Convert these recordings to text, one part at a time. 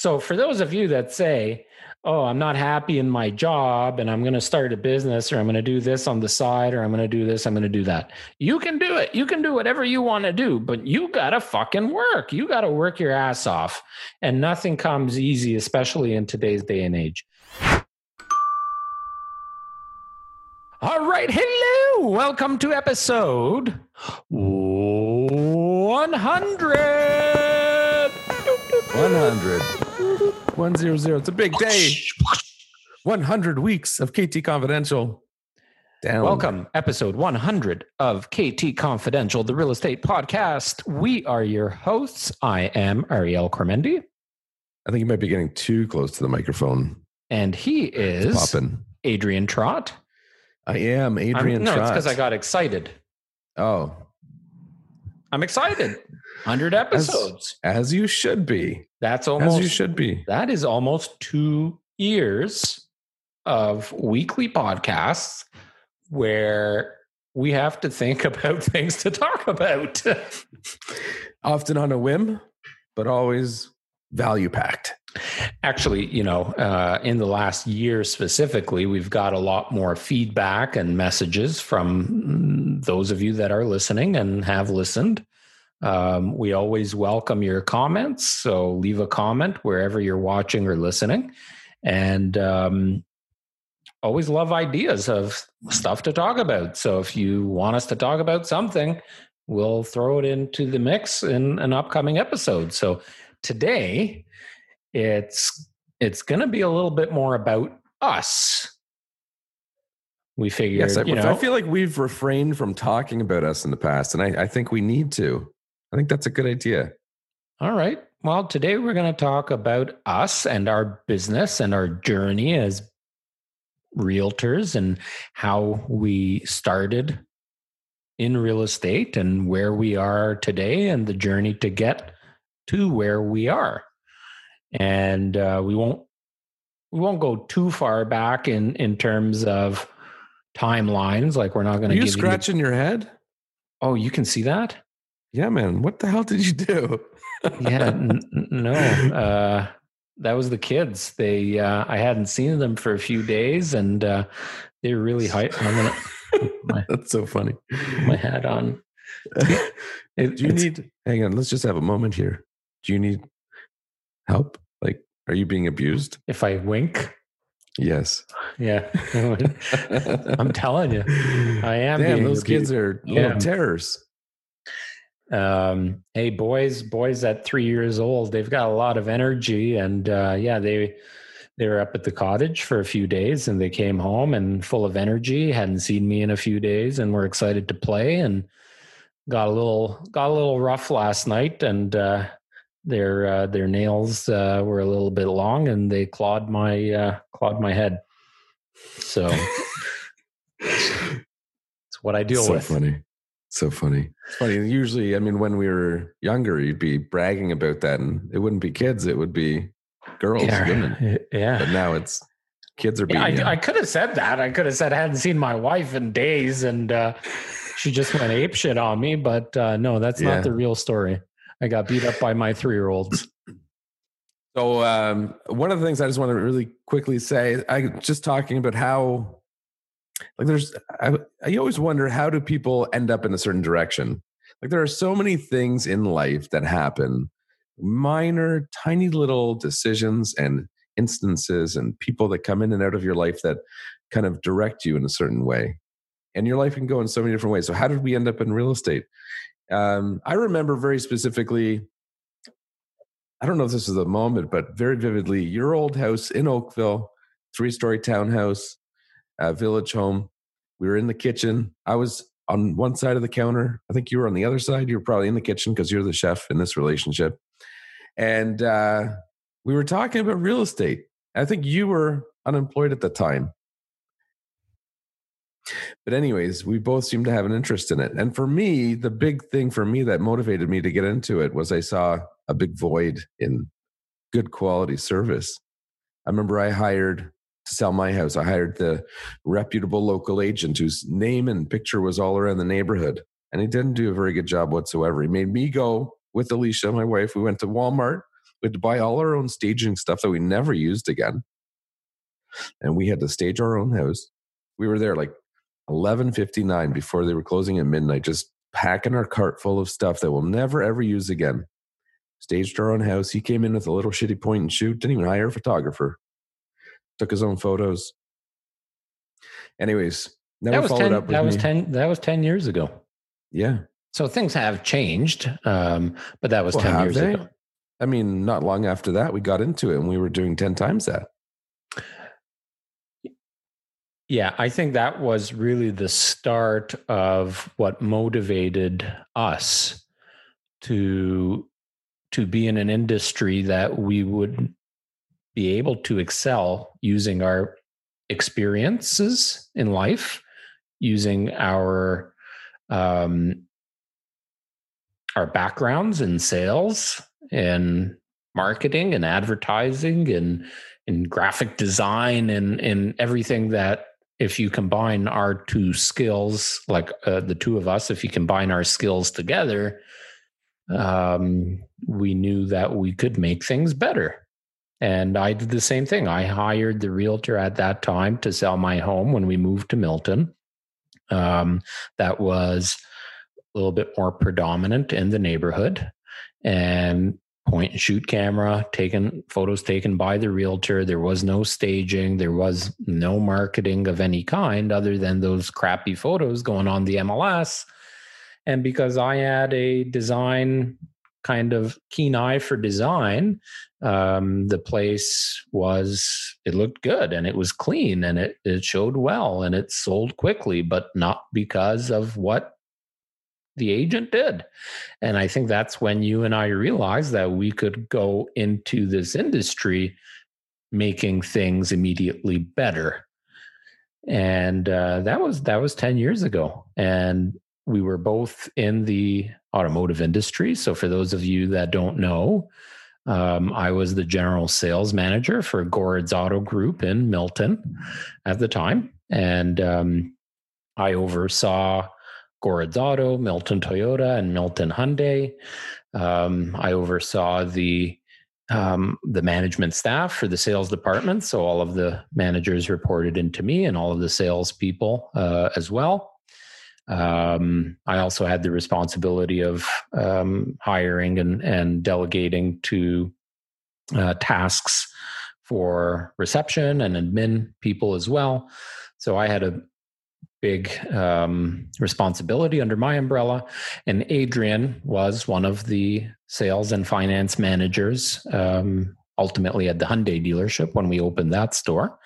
So for those of you that say, "Oh, I'm not happy in my job and I'm going to start a business or I'm going to do this on the side or I'm going to do this, I'm going to do that." You can do it. You can do whatever you want to do, but you got to fucking work. You got to work your ass off. And nothing comes easy, especially in today's day and age. All right, hello. Welcome to episode 100. 100. 100. It's a big day. 100 weeks of KT Confidential. Down. Welcome, episode 100 of KT Confidential, the real estate podcast. We are your hosts. I am Ariel Cormendi, I think you might be getting too close to the microphone. and he is. Adrian Trot. I am I'm- Adrian no, it's because I got excited. Oh, I'm excited. 100 episodes. as you should be. That's almost As you should be. that is almost two years of weekly podcasts where we have to think about things to talk about. Often on a whim, but always value packed. Actually, you know, uh, in the last year specifically, we've got a lot more feedback and messages from those of you that are listening and have listened. Um, we always welcome your comments. So leave a comment wherever you're watching or listening. And um, always love ideas of stuff to talk about. So if you want us to talk about something, we'll throw it into the mix in an upcoming episode. So today, it's it's going to be a little bit more about us. We figured, Yes, I, you know, I feel like we've refrained from talking about us in the past, and I, I think we need to. I think that's a good idea. All right. Well, today we're going to talk about us and our business and our journey as realtors and how we started in real estate and where we are today and the journey to get to where we are. And uh, we won't we won't go too far back in in terms of timelines. Like we're not going Are to you scratching your head? Oh, you can see that. Yeah, man. What the hell did you do? yeah n- no uh that was the kids they uh i hadn't seen them for a few days and uh they were really hype i'm gonna my, That's so funny. my hat on It- Do you need? Hang on. Let's just have a moment here. Do you need help? Like, are you being abused? if i wink Yes. yeah i'm telling you i am Damn, those kids are little Yeah. terrors. um hey boys boys at three years old they've got a lot of energy and uh yeah they they were up at the cottage for a few days and they came home and full of energy hadn't seen me in a few days and were excited to play and got a little got a little rough last night and uh their uh their nails uh were a little bit long and they clawed my uh clawed my head so it's what i deal so with funny. So funny. It's funny. Usually, I mean, when we were younger, you'd be bragging about that, and it wouldn't be kids; it would be girls, women. yeah But now it's kids are being. Yeah, I, I could have said that. I could have said I hadn't seen my wife in days, and uh, she just went ape shit on me. But uh, no, that's Yeah. not the real story. I got beat up by my three year olds. So um, one of the things I just want to really quickly say, I just talking about how, like, there's, I, I always wonder how do people end up in a certain direction. Like, there are so many things in life that happen, minor, tiny little decisions and instances, and people that come in and out of your life that kind of direct you in a certain way. And your life can go in so many different ways. So, how did we end up in real estate? Um, I remember very specifically I don't know if this is the moment, but very vividly, your old house in Oakville, three story townhouse, uh, village home. We were in the kitchen. I was on one side of the counter. I think you were on the other side. You were probably in the kitchen because you're the chef in this relationship. And uh, we were talking about real estate. I think you were unemployed at the time. But, anyways, we both seem to have an interest in it. And for me, the big thing for me that motivated me to get into it was I saw a big void in good quality service. I remember I hired to sell my house, I hired the reputable local agent whose name and picture was all around the neighborhood. And he didn't do a very good job whatsoever. He made me go with Alicia, my wife. We went to Walmart. We had to buy all our own staging stuff that we never used again. And we had to stage our own house. We were there like 11:59 before they were closing at midnight just packing our cart full of stuff that we'll never ever use again. Staged our own house. He came in with a little shitty point and shoot. Didn't even hire a photographer. Took his own photos. Anyways, never that was followed 10, up with that was me. 10 that was 10 years ago Yeah. so things have changed um, but that was Well, 10 years they? ago I mean, not long after that, we got into it and we were doing 10 times that. Yeah i think that was really the start of what motivated us to to be in an industry that we would be able to excel using our experiences in life using our um, our backgrounds in sales and marketing and advertising and in graphic design and and everything that if you combine our two skills like uh, the two of us if you combine our skills together um, we knew that we could make things better and I did the same thing. I hired the realtor at that time to sell my home when we moved to Milton. Um, that was a little bit more predominant in the neighborhood and point and shoot camera taken photos taken by the realtor. There was no staging. There was no marketing of any kind other than those crappy photos going on the mls and because i had a design kind of keen eye for design um, the place was it looked good and it was clean and it, it showed well and it sold quickly but not because of what the agent did. And i think that's when you and i realized that we could go into this industry making things immediately better. And uh, that was that was 10 years ago. And we were both in the automotive industry. So for those of you that don't know um, I was the general sales manager for Gored's Auto Group in Milton at the time. And um, I oversaw Gored's Auto, Milton Toyota, and Milton Hyundai. Um, I oversaw the um, the management staff for the sales department. So all of the managers reported into me and all of the salespeople uh, as well. Um, I also had the responsibility of um, hiring and, and delegating to uh, tasks for reception and admin people as well. So I had a big um, responsibility under my umbrella. And Adrian was one of the sales and finance managers um, ultimately at the Hyundai dealership when we opened that store.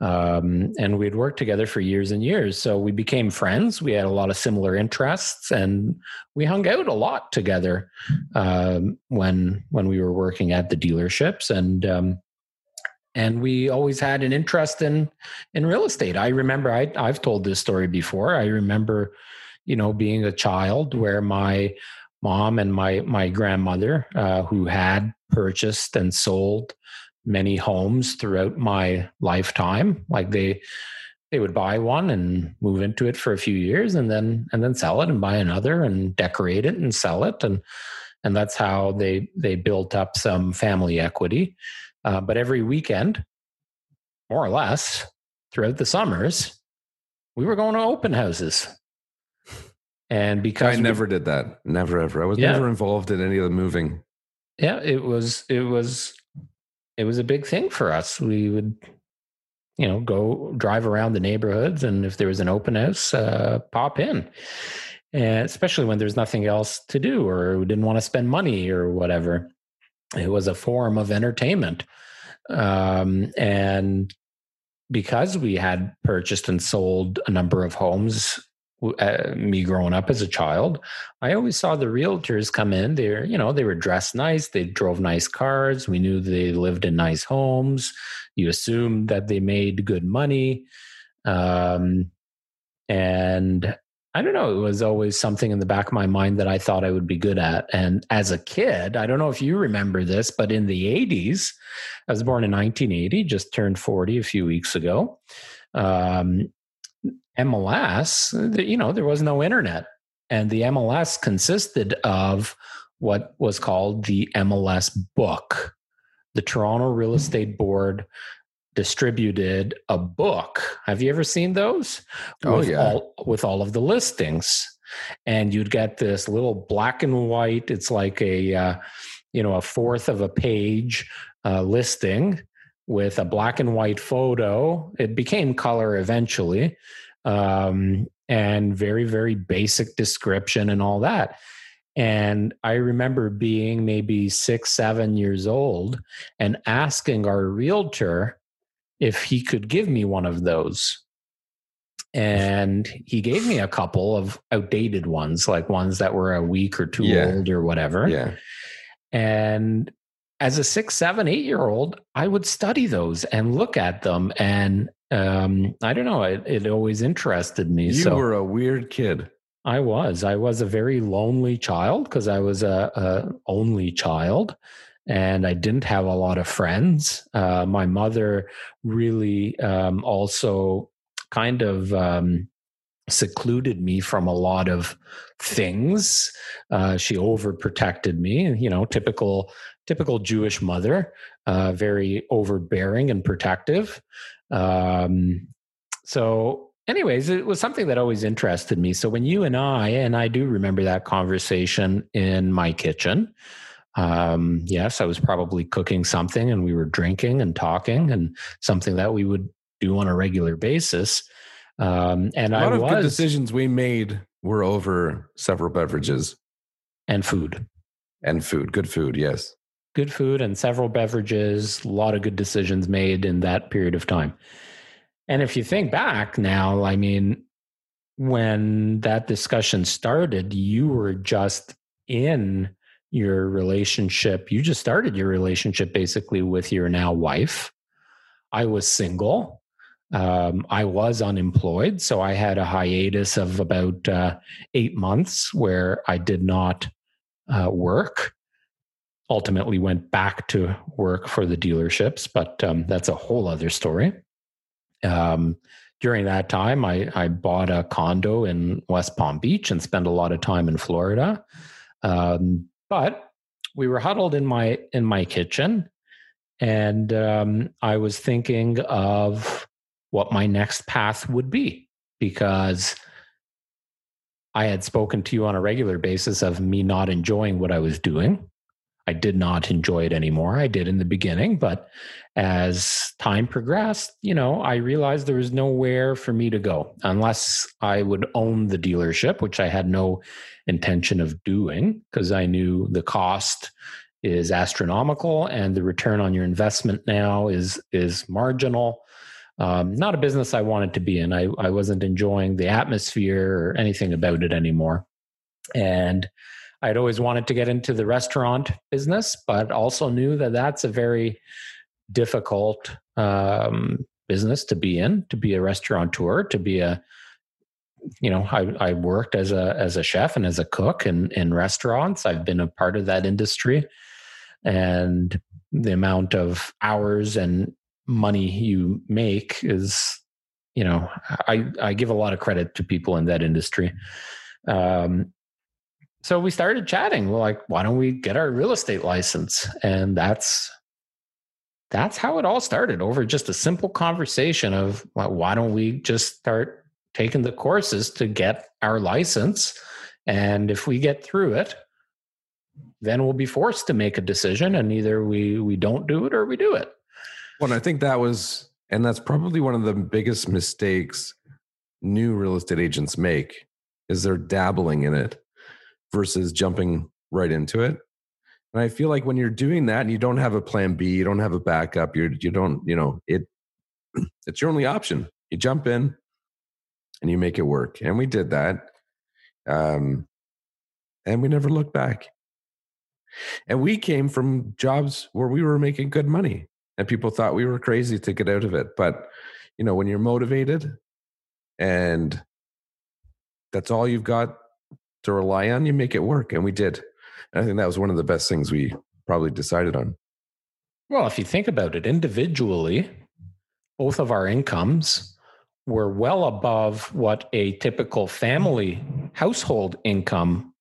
Um, and we'd worked together for years and years. So we became friends. We had a lot of similar interests, and we hung out a lot together um, when when we were working at the dealerships. And um, and we always had an interest in in real estate. I remember I, I've told this story before. I remember, you know, being a child where my mom and my my grandmother, uh, who had purchased and sold many homes throughout my lifetime like they they would buy one and move into it for a few years and then and then sell it and buy another and decorate it and sell it and and that's how they they built up some family equity uh, but every weekend more or less throughout the summers we were going to open houses and because I we- never did that. Never ever. I was Yeah. never involved in any of the moving. yeah it was it was it was a big thing for us we would you know go drive around the neighborhoods and if there was an open house uh, pop in and especially when there's nothing else to do or we didn't want to spend money or whatever it was a form of entertainment um, and because we had purchased and sold a number of homes uh, me growing up as a child, I always saw the realtors come in. They're, you know, they were dressed nice. They drove nice cars. We knew they lived in nice homes. You assumed that they made good money. Um, and I don't know, it was always something in the back of my mind that I thought I would be good at. And as a kid, I don't know if you remember this, but in the 80s, I was born in 1980, just turned 40 a few weeks ago. Um, MLS, you know, there was no internet. And the MLS consisted of what was called the MLS book. The Toronto Real Estate Board distributed a book. Have you ever seen those? Oh, with yeah. All, with all of the listings. And you'd get this little black and white, it's like a, uh, you know, a fourth of a page uh, listing with a black and white photo. It became color eventually. Um, and very, very basic description and all that. And I remember being maybe six, seven years old and asking our realtor if he could give me one of those. And he gave me a couple of outdated ones, like ones that were a week or two Yeah. old or whatever. Yeah. And as a six, seven, eight year old, I would study those and look at them. And um, I don't know, it, it always interested me. You so were a weird kid. I was. I was a very lonely child because I was a, a only child, and I didn't have a lot of friends. Uh, my mother really um, also kind of um, secluded me from a lot of things. Uh, she overprotected me. You know, typical typical Jewish mother, uh, very overbearing and protective. Um, so anyways it was something that always interested me so when you and i and i do remember that conversation in my kitchen um, yes i was probably cooking something and we were drinking and talking and something that we would do on a regular basis um, and A lot i of good decisions we made were over several beverages and food and food. Good food, yes. good food and several beverages a lot of good decisions made in that period of time and if you think back now i mean when that discussion started you were just in your relationship you just started your relationship basically with your now wife i was single um, i was unemployed so i had a hiatus of about uh, eight months where i did not uh, work ultimately went back to work for the dealerships, but um, that's a whole other story. Um, during that time, I, I bought a condo in West Palm Beach and spent a lot of time in Florida. Um, but we were huddled in my in my kitchen, and um, I was thinking of what my next path would be because I had spoken to you on a regular basis of me not enjoying what I was doing. I did not enjoy it anymore. I did in the beginning, but as time progressed, you know, I realized there was nowhere for me to go unless I would own the dealership, which I had no intention of doing because I knew the cost is astronomical and the return on your investment now is is marginal. Um, not a business I wanted to be in. I, I wasn't enjoying the atmosphere or anything about it anymore. And I'd always wanted to get into the restaurant business, but also knew that that's a very difficult um, business to be in, to be a restaurateur, to be a you know, I, I worked as a as a chef and as a cook in in restaurants. I've been a part of that industry, and the amount of hours and money you make is, you know, I I give a lot of credit to people in that industry. Um, so we started chatting. We're like, why don't we get our real estate license? And that's that's how it all started over just a simple conversation of well, why don't we just start taking the courses to get our license? And if we get through it, then we'll be forced to make a decision and either we we don't do it or we do it. Well, I think that was, and that's probably one of the biggest mistakes new real estate agents make is they're dabbling in it versus jumping right into it. And I feel like when you're doing that and you don't have a plan B, you don't have a backup, you're you don't, you know, it it's your only option. You jump in and you make it work. And we did that. Um and we never looked back. And we came from jobs where we were making good money and people thought we were crazy to get out of it. But, you know, when you're motivated and that's all you've got to rely on, you make it work. And we did. And I think that was one of the best things we probably decided on. Well, if you think about it individually, both of our incomes were well above what a typical family household income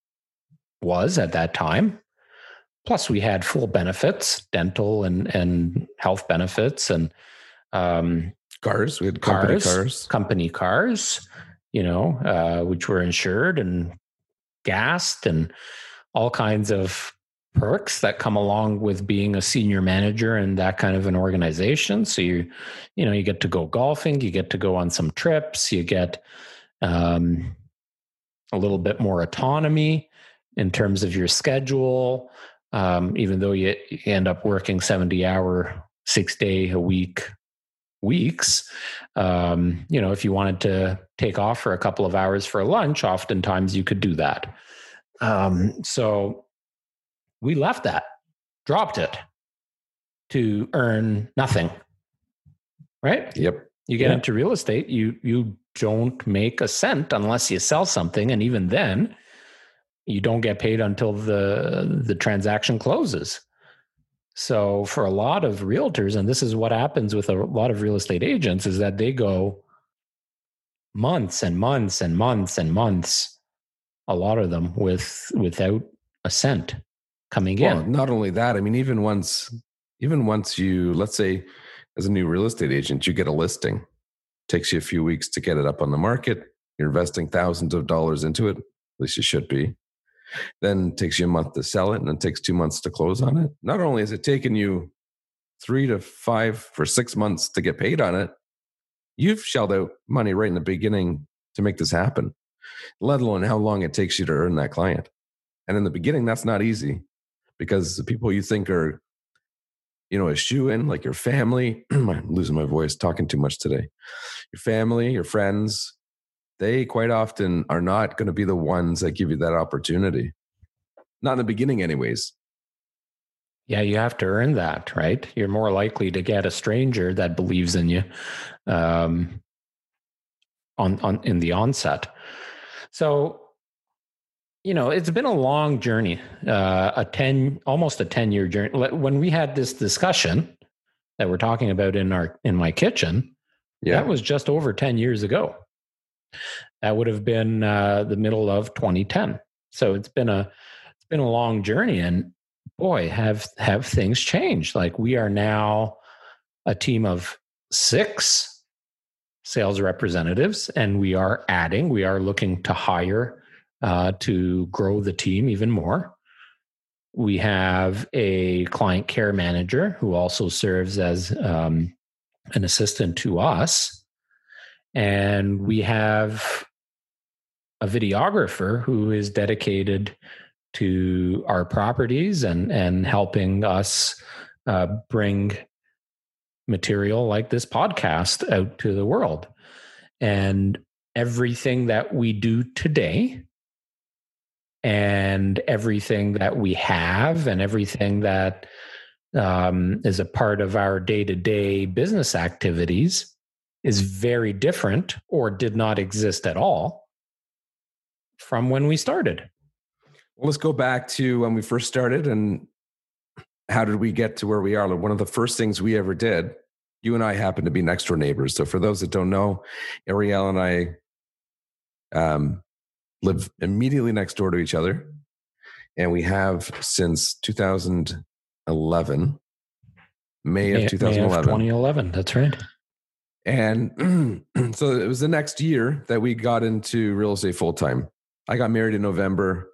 was at that time. plus we had full benefits, dental and and health benefits, and um, cars. We had company cars, cars. company cars, you know, uh, which were insured and gassed, and all kinds of perks that come along with being a senior manager in that kind of an organization. So you, you know, you get to go golfing, you get to go on some trips, you get um, a little bit more autonomy in terms of your schedule. Um, even though you, end up working 70 hour, six day a week weeks. Um, you know, if you wanted to take off for a couple of hours for lunch, oftentimes you could do that. Um, so we left that, dropped it to earn nothing. Right? Yep. You get yep. into real estate, you you don't make a cent unless you sell something, and even then, you don't get paid until the the transaction closes. So for a lot of realtors, and this is what happens with a lot of real estate agents, is that they go months and months and months and months, a lot of them with without a cent coming well, in. Not only that, I mean, even once, even once you, let's say, as a new real estate agent, you get a listing, takes you a few weeks to get it up on the market. You're investing thousands of dollars into it. At least you should be. Then takes you a month to sell it, and then takes two months to close on it. Not only has it taken you three to five for six months to get paid on it, you've shelled out money right in the beginning to make this happen, let alone how long it takes you to earn that client. And in the beginning, that's not easy because the people you think are, you know, a shoe in, like your family, I'm losing my voice talking too much today. Your family, your friends, they quite often are not going to be the ones that give you that opportunity. Not in the beginning, anyways. Yeah, you have to earn that, right? You're more likely to get a stranger that believes in you um, on on in the onset. So you know, it's been a long journey, uh, a 10, almost a 10 year journey. When we had this discussion that we're talking about in our, in my kitchen, yeah. that was just over 10 years ago. That would have been uh, the middle of 2010. So it's been a, it's been a long journey and boy, have, have things changed. Like we are now a team of six sales representatives and we are adding, we are looking to hire uh, to grow the team even more. We have a client care manager who also serves as um, an assistant to us. And we have a videographer who is dedicated to our properties and, and helping us uh, bring material like this podcast out to the world. And everything that we do today and everything that we have and everything that um, is a part of our day to day business activities is very different or did not exist at all from when we started. Well, let's go back to when we first started and how did we get to where we are? One of the first things we ever did, you and I happen to be next door neighbors. So for those that don't know, Ariel and I um, live immediately next door to each other. And we have since 2011, May of May, 2011. May of 2011, that's right. And so it was the next year that we got into real estate full time. I got married in November.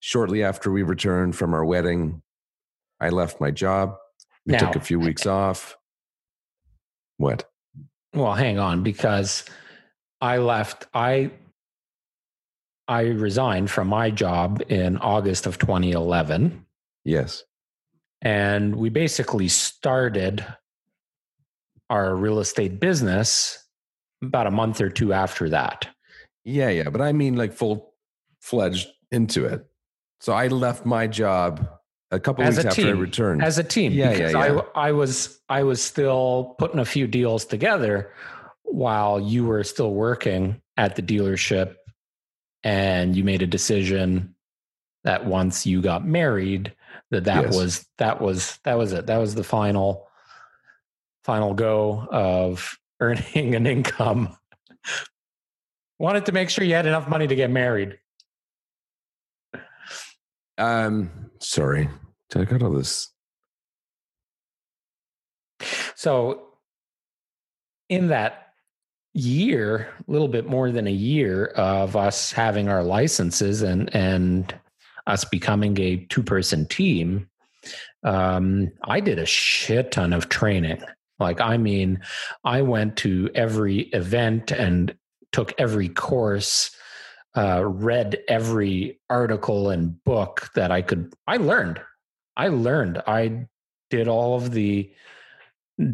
Shortly after we returned from our wedding, I left my job. We now, took a few weeks off. What? Well, hang on, because I left. I I resigned from my job in August of 2011. Yes. And we basically started our real estate business about a month or two after that. Yeah, yeah. But I mean, like full fledged into it. So I left my job a couple as weeks a after team, I returned. As a team. Yeah, yeah, yeah. I, I was I was still putting a few deals together while you were still working at the dealership and you made a decision that once you got married that that yes. was that was that was it that was the final final go of earning an income wanted to make sure you had enough money to get married um Sorry, did I got all this. So, in that year, a little bit more than a year of us having our licenses and and us becoming a two person team, um, I did a shit ton of training. Like, I mean, I went to every event and took every course, uh, read every article and book that I could. I learned. I learned. I did all of the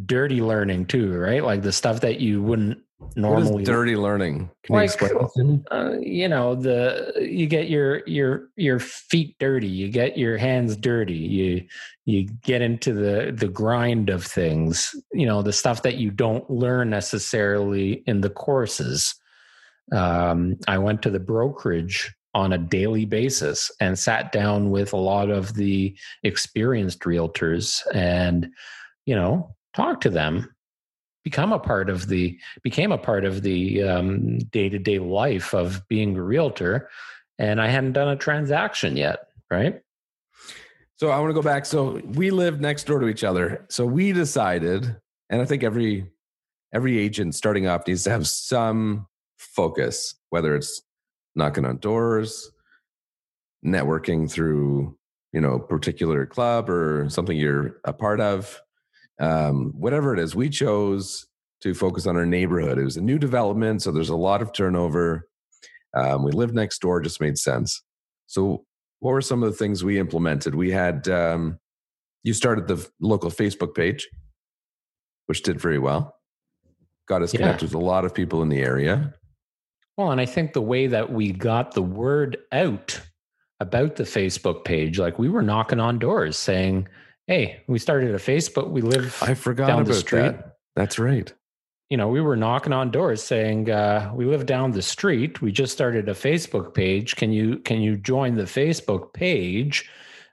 dirty learning too, right? Like the stuff that you wouldn't normally dirty learning. Can like, you explain uh, you know, the you get your your your feet dirty, you get your hands dirty, you you get into the the grind of things, you know, the stuff that you don't learn necessarily in the courses. Um, I went to the brokerage on a daily basis and sat down with a lot of the experienced realtors and you know talked to them become a part of the became a part of the um, day-to-day life of being a realtor and i hadn't done a transaction yet right? So i want to go back. So we lived next door to each other. So we decided and i think every every agent starting off needs to have some focus whether it's knocking on doors networking through you know particular club or something you're a part of um, whatever it is, we chose to focus on our neighborhood. It was a new development, so there's a lot of turnover. Um, we lived next door, just made sense. So, what were some of the things we implemented? We had um, you started the local Facebook page, which did very well. Got us yeah. connected with a lot of people in the area. Well, and I think the way that we got the word out about the Facebook page, like we were knocking on doors saying, hey, we started a Facebook. We live I forgot down about the street. That. That's right. You know, we were knocking on doors saying, uh, we live down the street. We just started a Facebook page. Can you can you join the Facebook page?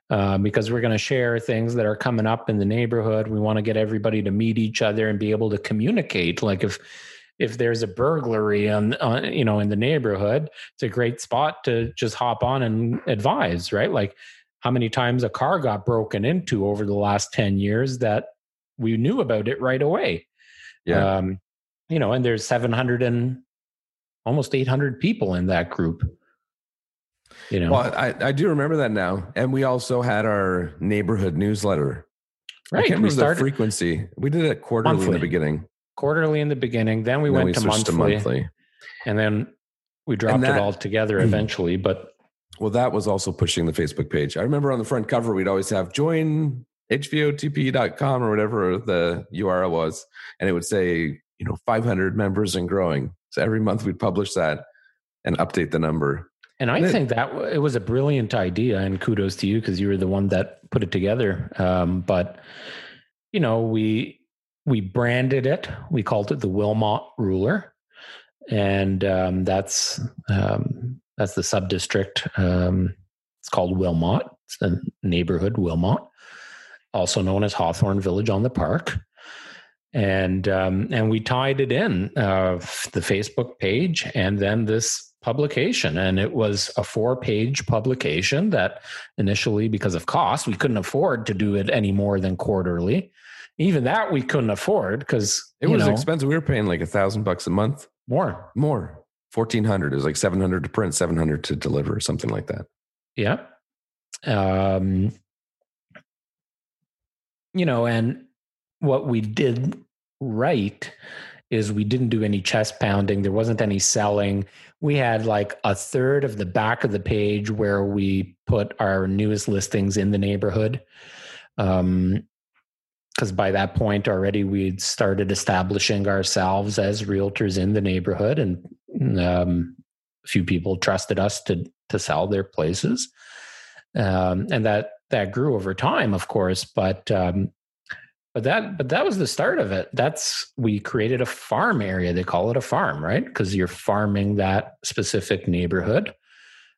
Uh, because we're going to share things that are coming up in the neighborhood. We want to get everybody to meet each other and be able to communicate. Like if if there's a burglary on, on you know in the neighborhood, it's a great spot to just hop on and advise, right? Like how many times a car got broken into over the last 10 years that we knew about it right away. Yeah. Um, you know, and there's 700 and almost 800 people in that group. You know, well, I, I do remember that now. And we also had our neighborhood newsletter. Right. I can't remember we started, the frequency. We did it quarterly monthly. in the beginning. Quarterly in the beginning. Then we and went then we to, monthly, to monthly. And then we dropped that, it all together eventually. But well, that was also pushing the Facebook page. I remember on the front cover, we'd always have join hvotp.com or whatever the URL was. And it would say, you know, 500 members and growing. So every month we'd publish that and update the number. And I and think that it was a brilliant idea, and kudos to you because you were the one that put it together. Um, but you know, we we branded it. We called it the Willmott Ruler, and um, that's um, that's the sub district. Um, it's called Willmott. It's the neighborhood Willmott, also known as Hawthorne Village on the Park. And um, and we tied it in uh, the Facebook page and then this publication, and it was a four page publication that initially, because of cost, we couldn't afford to do it any more than quarterly. Even that we couldn't afford because it was know, expensive. We were paying like a thousand bucks a month. More, more. 1400 is like 700 to print 700 to deliver something like that. Yeah. Um you know and what we did right is we didn't do any chest pounding. There wasn't any selling. We had like a third of the back of the page where we put our newest listings in the neighborhood. Um because by that point already we'd started establishing ourselves as realtors in the neighborhood and um, a few people trusted us to to sell their places, um, and that that grew over time, of course. But um, but that but that was the start of it. That's we created a farm area. They call it a farm, right? Because you're farming that specific neighborhood.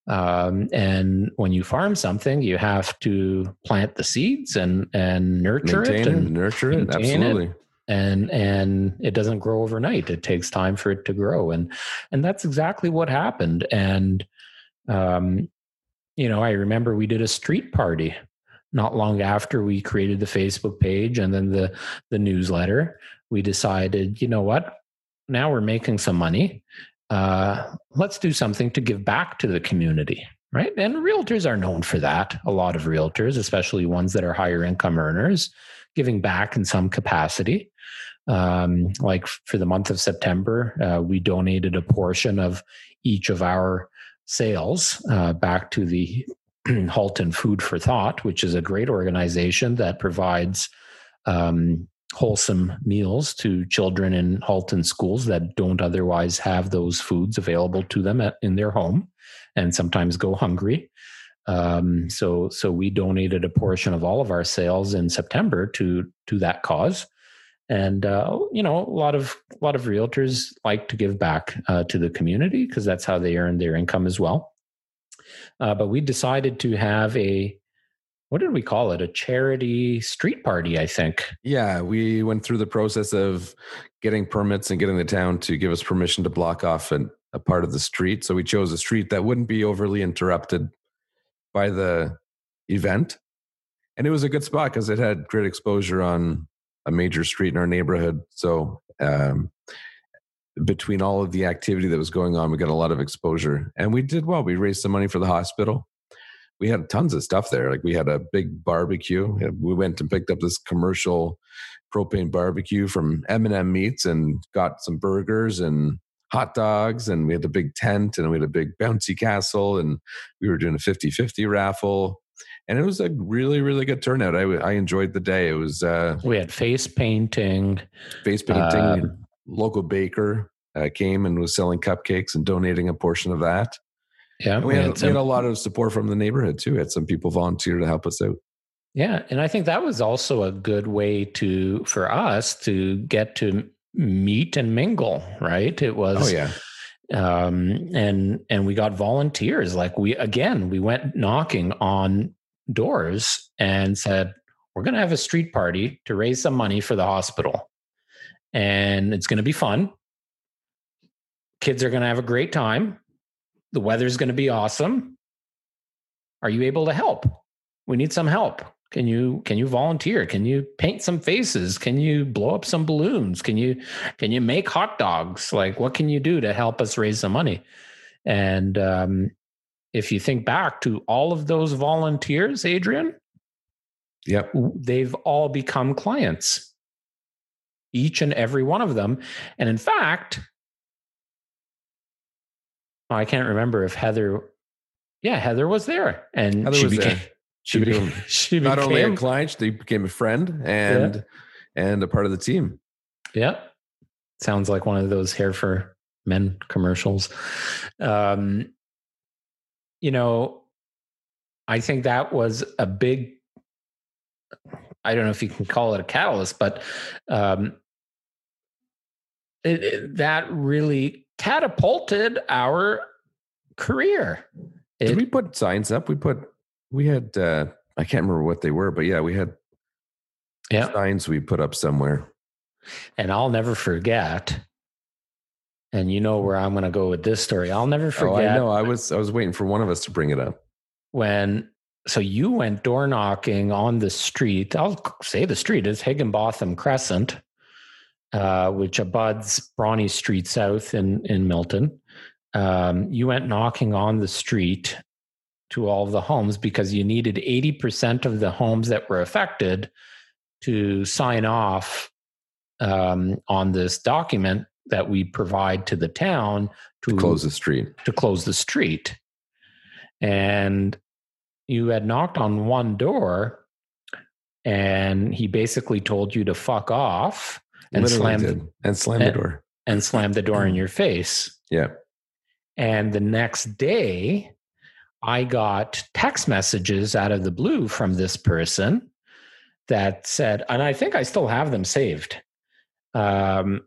Um, and when you farm something, you have to plant the seeds and and nurture maintain it and nurture it. Absolutely. It and and it doesn't grow overnight it takes time for it to grow and and that's exactly what happened and um you know, I remember we did a street party not long after we created the Facebook page and then the the newsletter. We decided, you know what? Now we're making some money. Uh, let's do something to give back to the community, right? And realtors are known for that. A lot of realtors, especially ones that are higher income earners, giving back in some capacity. Um, like for the month of September, uh, we donated a portion of each of our sales uh, back to the Halton Food for Thought, which is a great organization that provides um, wholesome meals to children in Halton schools that don't otherwise have those foods available to them at, in their home and sometimes go hungry. Um, so, so we donated a portion of all of our sales in September to to that cause, and uh, you know, a lot of a lot of realtors like to give back uh, to the community because that's how they earn their income as well. Uh, but we decided to have a what did we call it? A charity street party, I think. Yeah, we went through the process of getting permits and getting the town to give us permission to block off an, a part of the street. So we chose a street that wouldn't be overly interrupted by the event. And it was a good spot because it had great exposure on a major street in our neighborhood. So um, between all of the activity that was going on, we got a lot of exposure, and we did well. We raised some money for the hospital. We had tons of stuff there. Like we had a big barbecue. We went and picked up this commercial propane barbecue from M&M Meats and got some burgers and hot dogs and we had a big tent and we had a big bouncy castle and we were doing a 50-50 raffle. And it was a really really good turnout. I, I enjoyed the day. It was uh we had face painting face painting uh, local baker uh, came and was selling cupcakes and donating a portion of that. Yeah we, we, had, we had a lot of support from the neighborhood too. We had some people volunteer to help us out. Yeah and i think that was also a good way to for us to get to meet and mingle, right? It was Oh yeah. Um, and and we got volunteers. Like we again, we went knocking on doors and said, We're gonna have a street party to raise some money for the hospital. And it's gonna be fun. Kids are gonna have a great time. The weather's gonna be awesome. Are you able to help? We need some help. Can you can you volunteer? Can you paint some faces? Can you blow up some balloons? Can you can you make hot dogs? Like what can you do to help us raise some money? And um, if you think back to all of those volunteers, Adrian, yep, they've all become clients. Each and every one of them. And in fact, I can't remember if Heather, yeah, Heather was there, and Heather she became there. She, she became, she not became, only a client, she became a friend and yeah. and a part of the team. Yeah, sounds like one of those hair for men commercials. Um, you know, I think that was a big. I don't know if you can call it a catalyst, but um, it, it, that really catapulted our career. It, Did we put signs up? We put we had uh I can't remember what they were, but yeah, we had yeah. signs we put up somewhere. And I'll never forget. And you know where I'm going to go with this story. I'll never forget. Oh, I know. I was I was waiting for one of us to bring it up. When so you went door knocking on the street. I'll say the street is Higginbotham Crescent, uh, which abuts Bronte Street South in in Milton. Um, you went knocking on the street to all of the homes because you needed 80% of the homes that were affected to sign off um, on this document that we provide to the town to, to close the street. To close the street. And you had knocked on one door and he basically told you to fuck off and Literally slammed and slammed and, the door and slammed the door in your face. Yeah. And the next day, I got text messages out of the blue from this person that said, and I think I still have them saved. Um,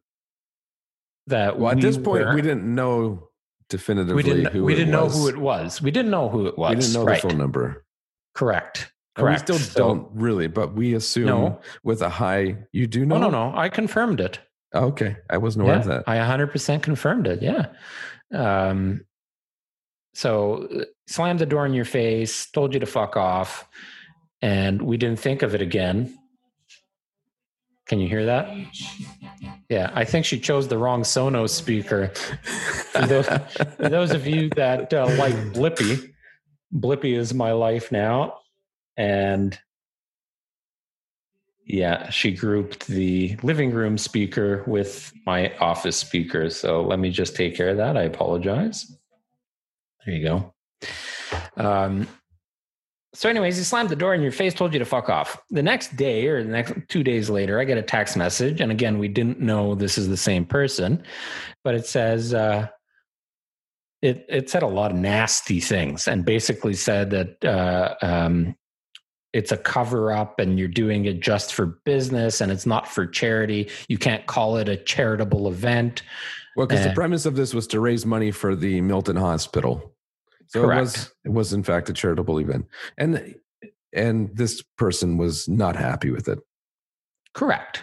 that well, at we this point, were, we didn't know definitively we didn't, who we didn't know who it was. We didn't know who it was. We didn't know right. the phone number. Correct. Correct. And we still so, don't really, but we assume no. with a high, you do know. Oh, no, no, I confirmed it. okay, I wasn't aware yeah, of that. I 100% confirmed it. Yeah. Um, so uh, slammed the door in your face, told you to fuck off, and we didn't think of it again. Can you hear that? Yeah, I think she chose the wrong Sonos speaker. for, those, for those of you that uh, like Blippi, Blippi is my life now, and yeah, she grouped the living room speaker with my office speaker. So let me just take care of that. I apologize. There you go. Um, so, anyways, he slammed the door in your face, told you to fuck off. The next day or the next two days later, I get a text message. And again, we didn't know this is the same person, but it says, uh, it, it said a lot of nasty things and basically said that uh, um, it's a cover up and you're doing it just for business and it's not for charity. You can't call it a charitable event. Well, because the premise of this was to raise money for the Milton Hospital. So Correct. it was it was in fact a charitable event. And and this person was not happy with it. Correct.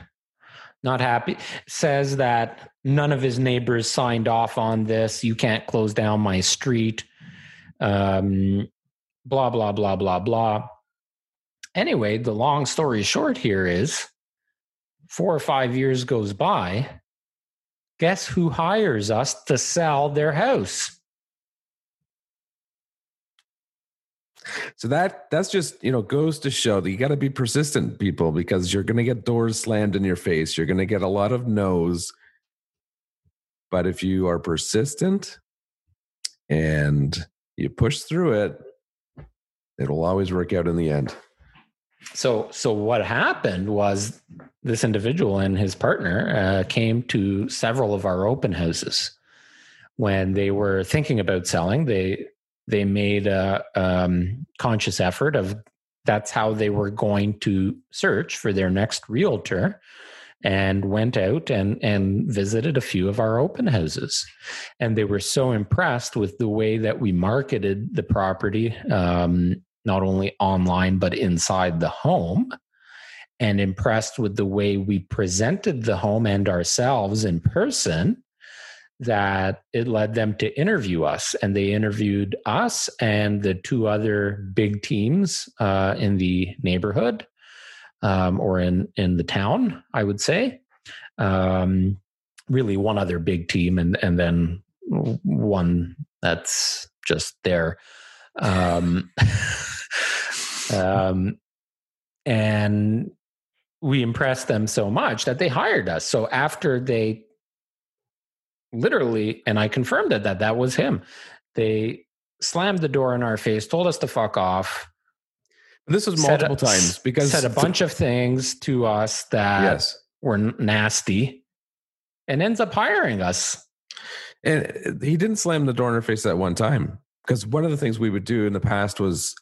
Not happy. Says that none of his neighbors signed off on this. You can't close down my street. Um, blah blah blah blah blah. Anyway, the long story short here is four or five years goes by. Guess who hires us to sell their house? So that that's just you know goes to show that you got to be persistent, people, because you're going to get doors slammed in your face. You're going to get a lot of no's, but if you are persistent and you push through it, it'll always work out in the end. So, so what happened was this individual and his partner uh, came to several of our open houses when they were thinking about selling. They they made a um, conscious effort of that's how they were going to search for their next realtor and went out and and visited a few of our open houses. And they were so impressed with the way that we marketed the property um, not only online, but inside the home, and impressed with the way we presented the home and ourselves in person that it led them to interview us. And they interviewed us and the two other big teams uh, in the neighborhood um, or in, in the town, I would say. Um, really, one other big team, and, and then one that's just there. Um, Um, and we impressed them so much that they hired us. So after they literally, and I confirmed it that that was him, they slammed the door in our face, told us to fuck off. This was multiple a, times because said a bunch of things to us that yes. were nasty, and ends up hiring us. And uh, he didn't slam the door in our face that one time because one of the things we would do in the past was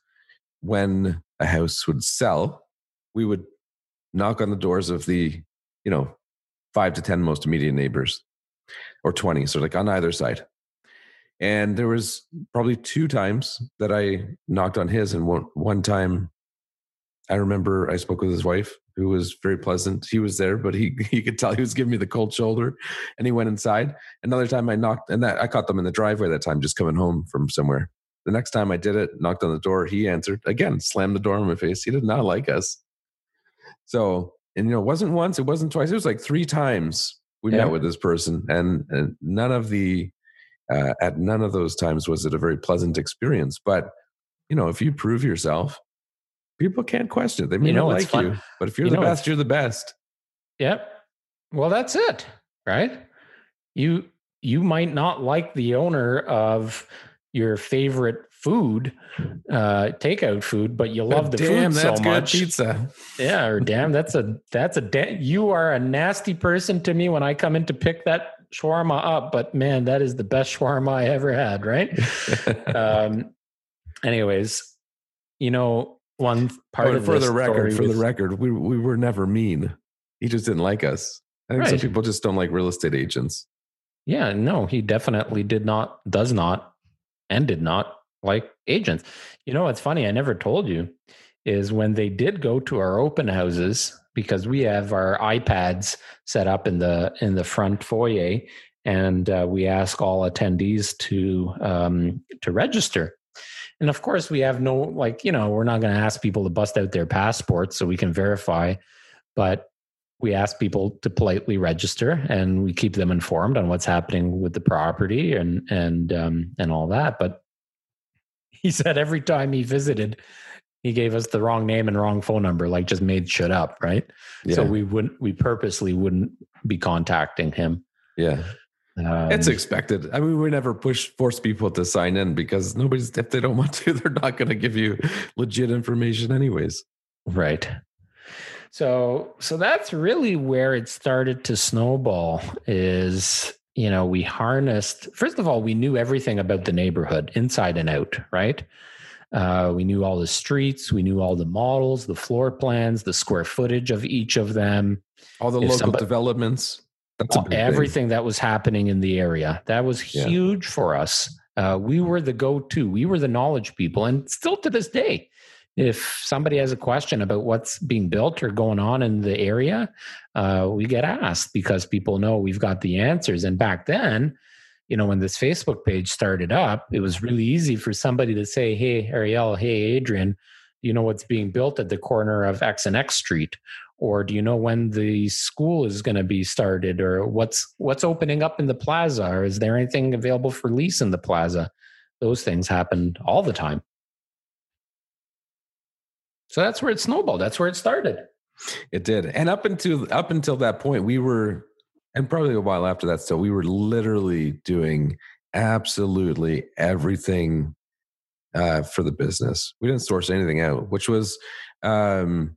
when a house would sell, we would knock on the doors of the, you know, five to 10 most immediate neighbors or 20. So, like on either side. And there was probably two times that I knocked on his, and one, one time I remember I spoke with his wife, who was very pleasant. He was there, but he he could tell he was giving me the cold shoulder, and he went inside. Another time I knocked, and that I caught them in the driveway that time, just coming home from somewhere. The next time I did it, knocked on the door, he answered again, slammed the door in my face. He did not like us. So, and you know, it wasn't once, it wasn't twice, it was like three times we yeah. met with this person, and, and none of the uh, at none of those times was it a very pleasant experience. But you know, if you prove yourself, people can't question it. They may you know, not like fun. you, but if you're you the best, you're the best. Yep. Well, that's it, right? You you might not like the owner of your favorite food, uh, takeout food, but you love the damn, food so much. pizza. Yeah, or damn, that's a that's a da- you are a nasty person to me when I come in to pick that shawarma up. But man, that is the best shawarma I ever had. Right. um. Anyways, you know, one part oh, of for the record, for was, the record, we we were never mean. He just didn't like us. I think right. some people just don't like real estate agents. Yeah, no, he definitely did not, does not and did not like agents. You know what's funny? I never told you is when they did go to our open houses because we have our iPads set up in the in the front foyer and uh, we ask all attendees to um, to register. And of course, we have no like you know we're not going to ask people to bust out their passports so we can verify, but we ask people to politely register and we keep them informed on what's happening with the property and and um, and all that. But he said every time he visited, he gave us the wrong name and wrong phone number, like just made shit up, right? Yeah. So we wouldn't, we purposely wouldn't be contacting him. Yeah. Um, it's expected. I mean, we never push force people to sign in because nobody's if they don't want to, they're not going to give you legit information anyways. Right. So so that's really where it started to snowball is you know, we harnessed first of all, we knew everything about the neighborhood inside and out, right? Uh, we knew all the streets, we knew all the models, the floor plans, the square footage of each of them, all the if local somebody, developments. everything thing. that was happening in the area. That was huge yeah. for us. Uh, we were the go-to. We were the knowledge people, and still to this day, if somebody has a question about what's being built or going on in the area, uh, we get asked because people know we've got the answers. And back then, you know, when this Facebook page started up, it was really easy for somebody to say, Hey, Ariel, hey, Adrian, you know what's being built at the corner of X and X Street? Or do you know when the school is going to be started? Or what's what's opening up in the plaza? Or is there anything available for lease in the plaza? Those things happened all the time. So that's where it snowballed. That's where it started. It did. And up until up until that point, we were and probably a while after that still we were literally doing absolutely everything uh, for the business we didn't source anything out which was um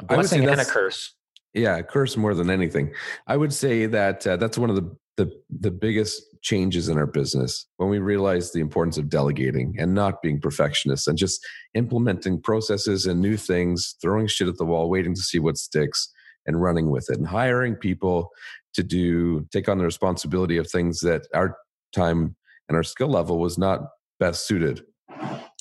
a blessing and a curse yeah a curse more than anything i would say that uh, that's one of the, the the biggest changes in our business when we realized the importance of delegating and not being perfectionists and just implementing processes and new things throwing shit at the wall waiting to see what sticks and running with it and hiring people to do take on the responsibility of things that our time and our skill level was not best suited.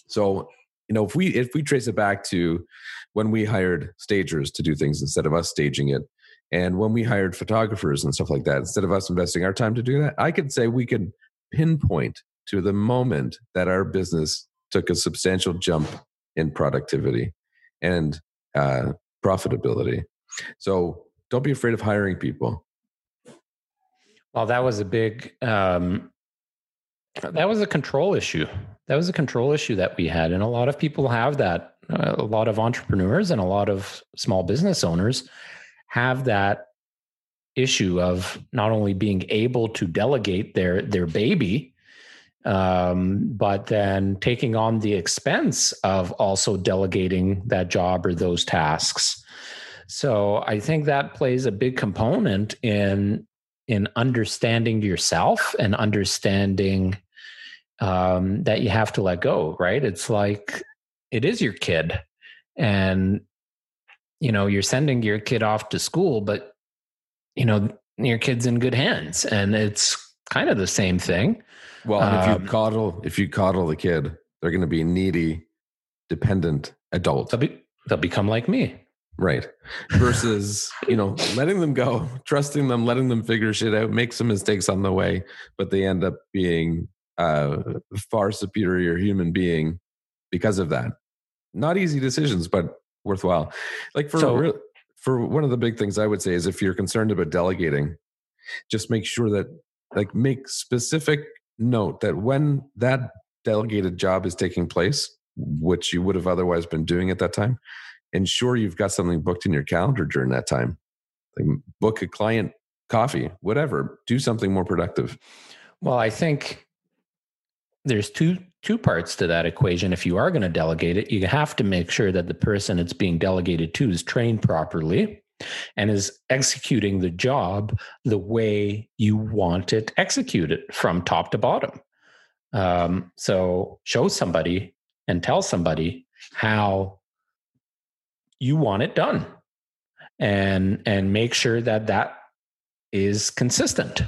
So you know if we if we trace it back to when we hired stagers to do things instead of us staging it and when we hired photographers and stuff like that instead of us investing our time to do that i could say we could pinpoint to the moment that our business took a substantial jump in productivity and uh, profitability so don't be afraid of hiring people. Well, that was a big, um, that was a control issue. That was a control issue that we had. And a lot of people have that. Uh, a lot of entrepreneurs and a lot of small business owners have that issue of not only being able to delegate their their baby um, but then taking on the expense of also delegating that job or those tasks so I think that plays a big component in in understanding yourself and understanding um, that you have to let go. Right? It's like it is your kid, and you know you're sending your kid off to school, but you know your kid's in good hands, and it's kind of the same thing. Well, if you um, coddle if you coddle the kid, they're going to be needy, dependent adults. They'll, be, they'll become like me. Right. Versus, you know, letting them go, trusting them, letting them figure shit out, make some mistakes on the way, but they end up being a far superior human being because of that. Not easy decisions, but worthwhile. Like for so, for one of the big things I would say is if you're concerned about delegating, just make sure that like make specific note that when that delegated job is taking place, which you would have otherwise been doing at that time, ensure you've got something booked in your calendar during that time. Like book a client coffee, whatever. Do something more productive. Well, I think there's two two parts to that equation. If you are going to delegate it, you have to make sure that the person it's being delegated to is trained properly and is executing the job the way you want it executed from top to bottom. Um, so show somebody and tell somebody how you want it done and and make sure that that is consistent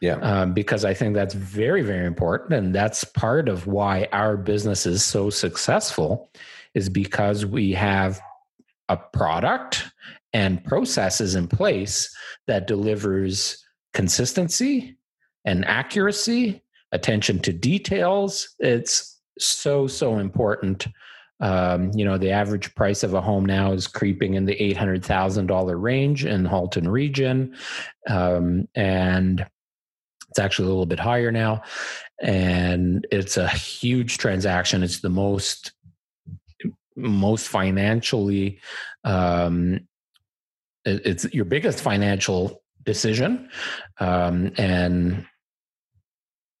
yeah um, because i think that's very very important and that's part of why our business is so successful is because we have a product and processes in place that delivers consistency and accuracy, attention to details. It's so, so important. Um, you know, the average price of a home now is creeping in the $800,000 range in Halton region. Um, and it's actually a little bit higher now. And it's a huge transaction. It's the most most financially um, it's your biggest financial decision um, and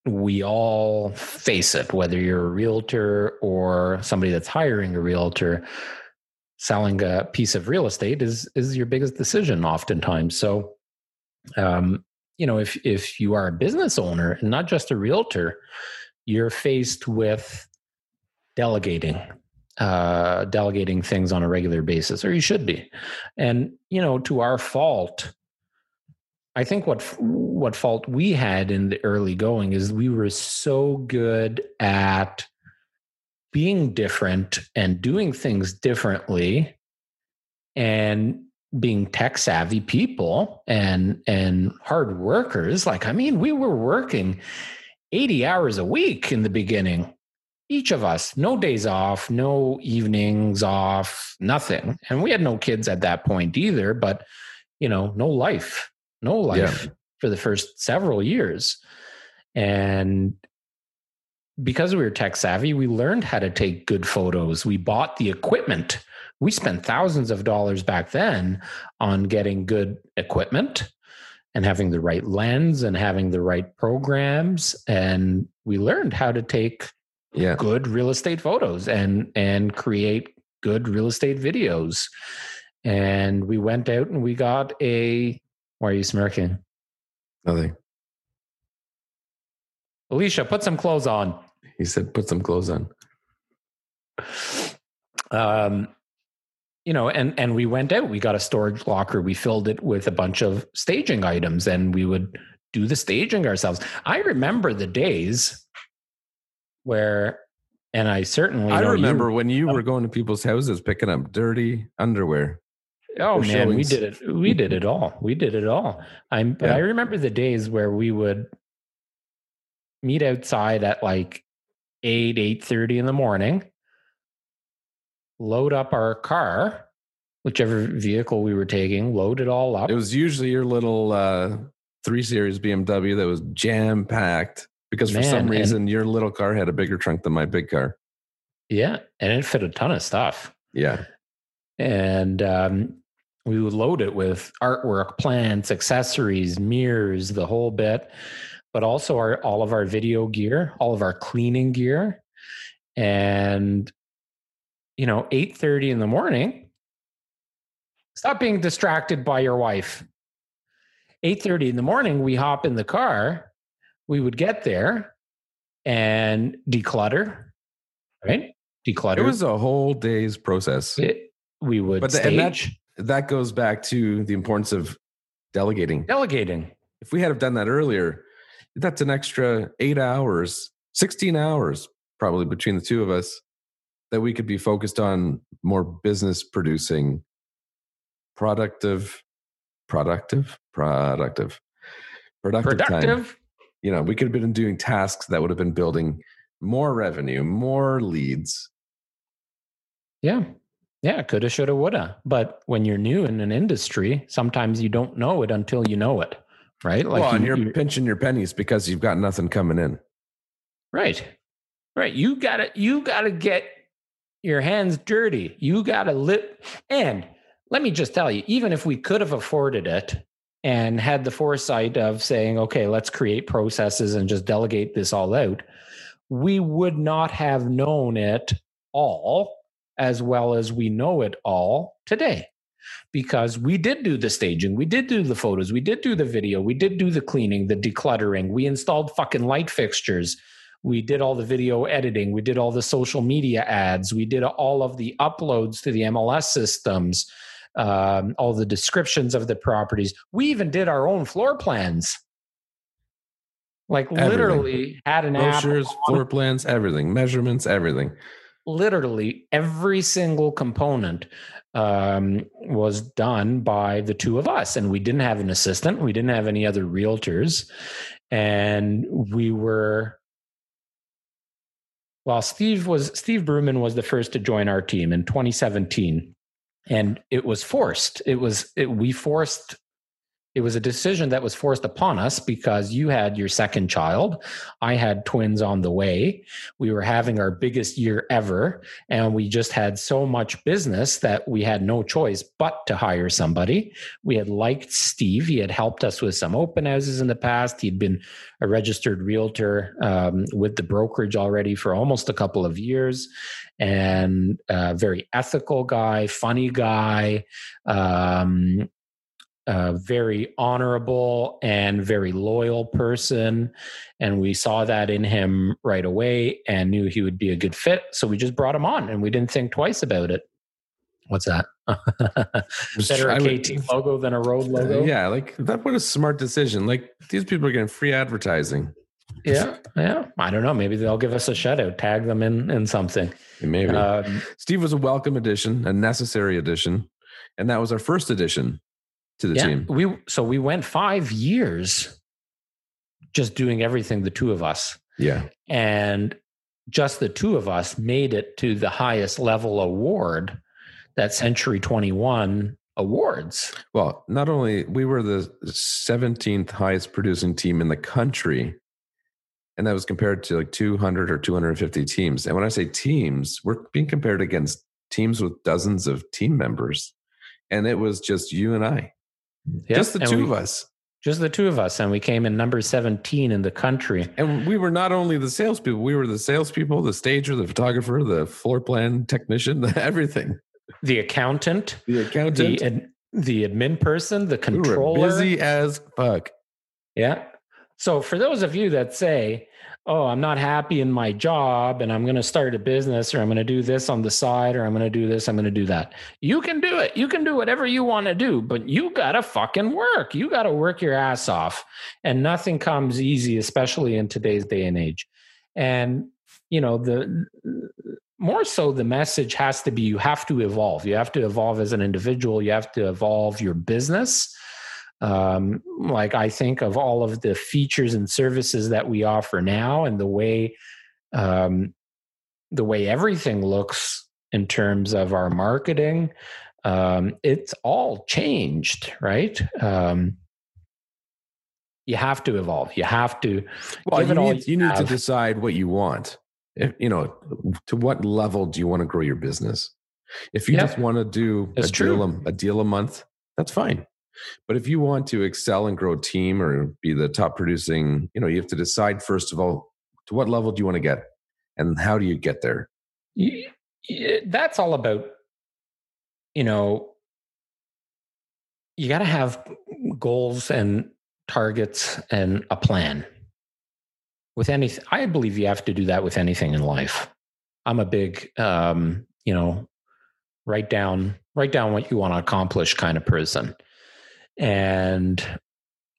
we all face it whether you're a realtor or somebody that's hiring a realtor selling a piece of real estate is is your biggest decision oftentimes so um, you know if if you are a business owner and not just a realtor you're faced with delegating uh, delegating things on a regular basis, or you should be. And you know, to our fault, I think what what fault we had in the early going is we were so good at being different and doing things differently and being tech savvy people and and hard workers like i mean we were working 80 hours a week in the beginning each of us, no days off, no evenings off, nothing. And we had no kids at that point either, but you know, no life, no life yeah. for the first several years. And because we were tech savvy, we learned how to take good photos. We bought the equipment. We spent thousands of dollars back then on getting good equipment and having the right lens and having the right programs. And we learned how to take yeah. good real estate photos and and create good real estate videos. And we went out and we got a why are you smirking? Nothing. Alicia, put some clothes on. He said put some clothes on. Um you know, and and we went out. We got a storage locker. We filled it with a bunch of staging items, and we would do the staging ourselves. I remember the days where and I certainly I remember you, when you were um, going to people's houses picking up dirty underwear. Oh man, showings. we did it. We did it all. We did it all. I'm. Yeah. I remember the days where we would meet outside at like eight eight thirty in the morning, load up our car, whichever vehicle we were taking, load it all up. It was usually your little uh, three series BMW that was jam packed because for some reason and, your little car had a bigger trunk than my big car. Yeah, and it fit a ton of stuff. Yeah, and um, we would load it with artwork, plants, accessories, mirrors, the whole bit, but also our all of our video gear, all of our cleaning gear, and you know, eight thirty in the morning. Stop being distracted by your wife. 8:30 in the morning we hop in the car we would get there and declutter, right? Declutter. It was a whole day's process. It, we would but the, stage. That, that goes back to the importance of delegating. Delegating. If we had have done that earlier, that's an extra eight hours, 16 hours probably between the two of us that we could be focused on more business producing, productive, productive, productive, productive, productive. Time you know, we could have been doing tasks that would have been building more revenue, more leads. Yeah. Yeah, coulda, shoulda, woulda. But when you're new in an industry, sometimes you don't know it until you know it, right? Like well, you, and you're, you're pinching your pennies because you've got nothing coming in. Right, right. You gotta, you gotta get your hands dirty. You gotta lip. And let me just tell you, even if we could have afforded it, and had the foresight of saying, okay, let's create processes and just delegate this all out, we would not have known it all as well as we know it all today. Because we did do the staging, we did do the photos, we did do the video, we did do the cleaning, the decluttering, we installed fucking light fixtures, we did all the video editing, we did all the social media ads, we did all of the uploads to the MLS systems um, all the descriptions of the properties. We even did our own floor plans. Like everything. literally had an brochures, floor plans, everything, measurements, everything. Literally every single component um, was done by the two of us. And we didn't have an assistant, we didn't have any other realtors. And we were, well, Steve was, Steve Bruman was the first to join our team in 2017. And it was forced. It was, it, we forced it was a decision that was forced upon us because you had your second child. I had twins on the way. We were having our biggest year ever, and we just had so much business that we had no choice but to hire somebody. We had liked Steve. He had helped us with some open houses in the past. He'd been a registered realtor um, with the brokerage already for almost a couple of years and a very ethical guy, funny guy. Um, a very honorable and very loyal person. And we saw that in him right away and knew he would be a good fit. So we just brought him on and we didn't think twice about it. What's that? Better a KT logo than a road logo? Uh, yeah, like that what a smart decision. Like these people are getting free advertising. Yeah, yeah. I don't know. Maybe they'll give us a shout out, tag them in in something. Maybe. Um, Steve was a welcome addition, a necessary addition. And that was our first edition to the yeah, team. We so we went five years just doing everything the two of us. Yeah. And just the two of us made it to the highest level award that Century 21 awards. Well, not only we were the 17th highest producing team in the country, and that was compared to like 200 or 250 teams. And when I say teams, we're being compared against teams with dozens of team members. And it was just you and I. Yep. Just the and two we, of us. Just the two of us. And we came in number 17 in the country. And we were not only the salespeople, we were the salespeople, the stager, the photographer, the floor plan technician, the everything. The accountant. The accountant. The, the admin person, the controller. We busy as fuck. Yeah. So for those of you that say, oh, I'm not happy in my job and I'm going to start a business or I'm going to do this on the side or I'm going to do this, I'm going to do that. You can do it. You can do whatever you want to do, but you got to fucking work. You got to work your ass off. And nothing comes easy, especially in today's day and age. And, you know, the more so the message has to be you have to evolve. You have to evolve as an individual, you have to evolve your business um, like I think of all of the features and services that we offer now, and the way um, the way everything looks in terms of our marketing, um, it's all changed, right? Um, you have to evolve. You have to. Well, you need, you, you need to decide what you want. If, you know, to what level do you want to grow your business? If you just want to do a deal, a, a deal a month, that's fine. But if you want to excel and grow a team or be the top producing, you know, you have to decide first of all to what level do you want to get and how do you get there? That's all about, you know, you got to have goals and targets and a plan. With anything, I believe you have to do that with anything in life. I'm a big, um, you know, write down write down what you want to accomplish kind of person and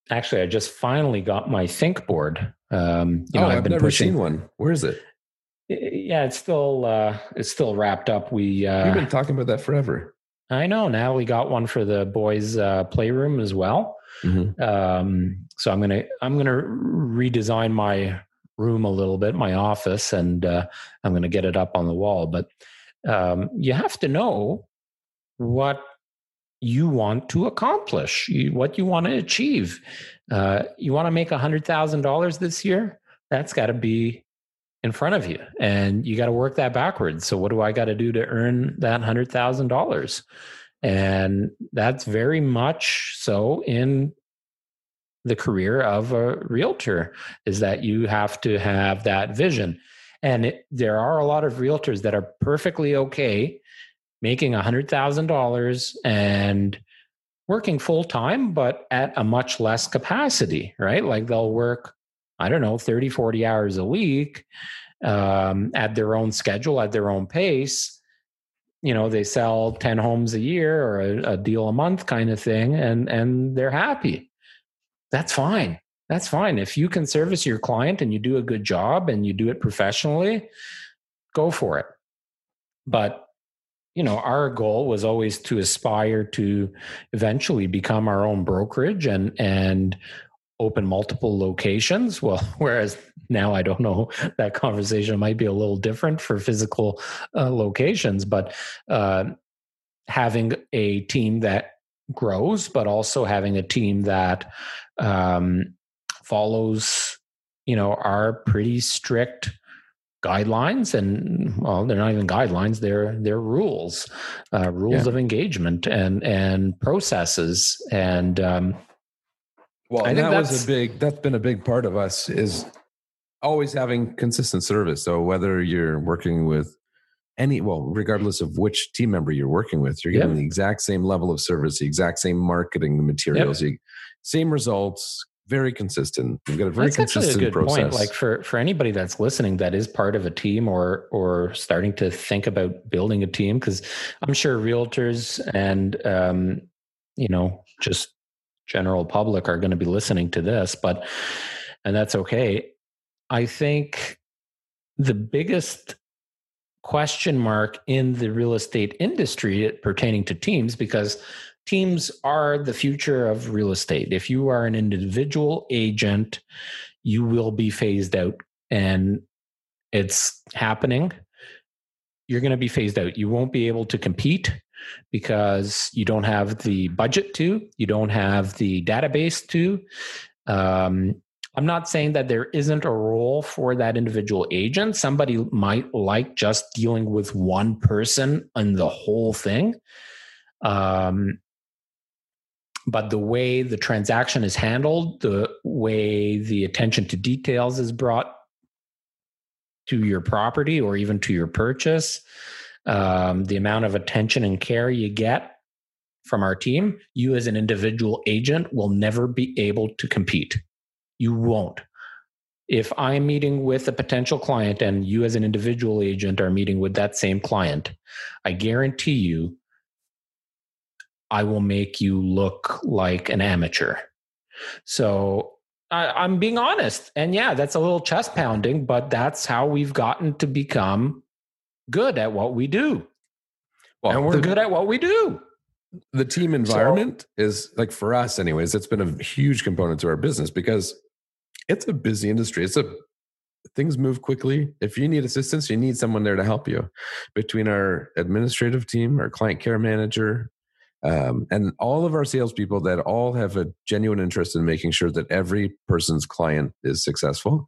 actually, I just finally got my Think board. Um, you know, oh, I've, I've been never pushing, seen one. Where is it? Yeah, it's still uh, it's still wrapped up. We uh, you've been talking about that forever. I know. Now we got one for the boys' uh, playroom as well. Mm-hmm. Um, so I'm gonna I'm gonna redesign my room a little bit, my office, and uh, I'm gonna get it up on the wall. But um, you have to know what you want to accomplish, what you want to achieve. Uh, you want to make $100,000 this year? That's got to be in front of you. And you got to work that backwards. So, what do I got to do to earn that $100,000? And that's very much so in the career of a realtor is that you have to have that vision. And it, there are a lot of realtors that are perfectly okay making $100,000 and working full time, but at a much less capacity, right? Like they'll work, I don't know, 30, 40 hours a week um, at their own schedule, at their own pace. You know, they sell 10 homes a year or a, a deal a month kind of thing, and, and they're happy. That's fine. That's fine. If you can service your client and you do a good job and you do it professionally, go for it. But you know, our goal was always to aspire to eventually become our own brokerage and and open multiple locations. Well, whereas now I don't know that conversation might be a little different for physical uh, locations, but uh, having a team that grows, but also having a team that um, follows, you know, our pretty strict guidelines and well they're not even guidelines they're they're rules uh, rules yeah. of engagement and and processes and um well I think that was a big that's been a big part of us is always having consistent service so whether you're working with any well regardless of which team member you're working with you're getting yep. the exact same level of service the exact same marketing materials yep. same results very consistent. We've got a very that's consistent a good process. Point. Like for for anybody that's listening that is part of a team or or starting to think about building a team, because I'm sure realtors and um, you know just general public are going to be listening to this, but and that's okay. I think the biggest question mark in the real estate industry pertaining to teams because teams are the future of real estate. If you are an individual agent, you will be phased out and it's happening. You're going to be phased out. You won't be able to compete because you don't have the budget to, you don't have the database to. Um, I'm not saying that there isn't a role for that individual agent. Somebody might like just dealing with one person and the whole thing. Um, but the way the transaction is handled, the way the attention to details is brought to your property or even to your purchase, um, the amount of attention and care you get from our team, you as an individual agent will never be able to compete. You won't. If I'm meeting with a potential client and you as an individual agent are meeting with that same client, I guarantee you I will make you look like an amateur. So I, am being honest. And yeah, that's a little chest pounding, but that's how we've gotten to become good at what we do. Well, and we're the, good at what we do. The team environment so, is like for us, anyways, it's been a huge component to our business because it's a busy industry. It's a things move quickly. If you need assistance, you need someone there to help you. Between our administrative team, our client care manager, um, and all of our salespeople that all have a genuine interest in making sure that every person's client is successful,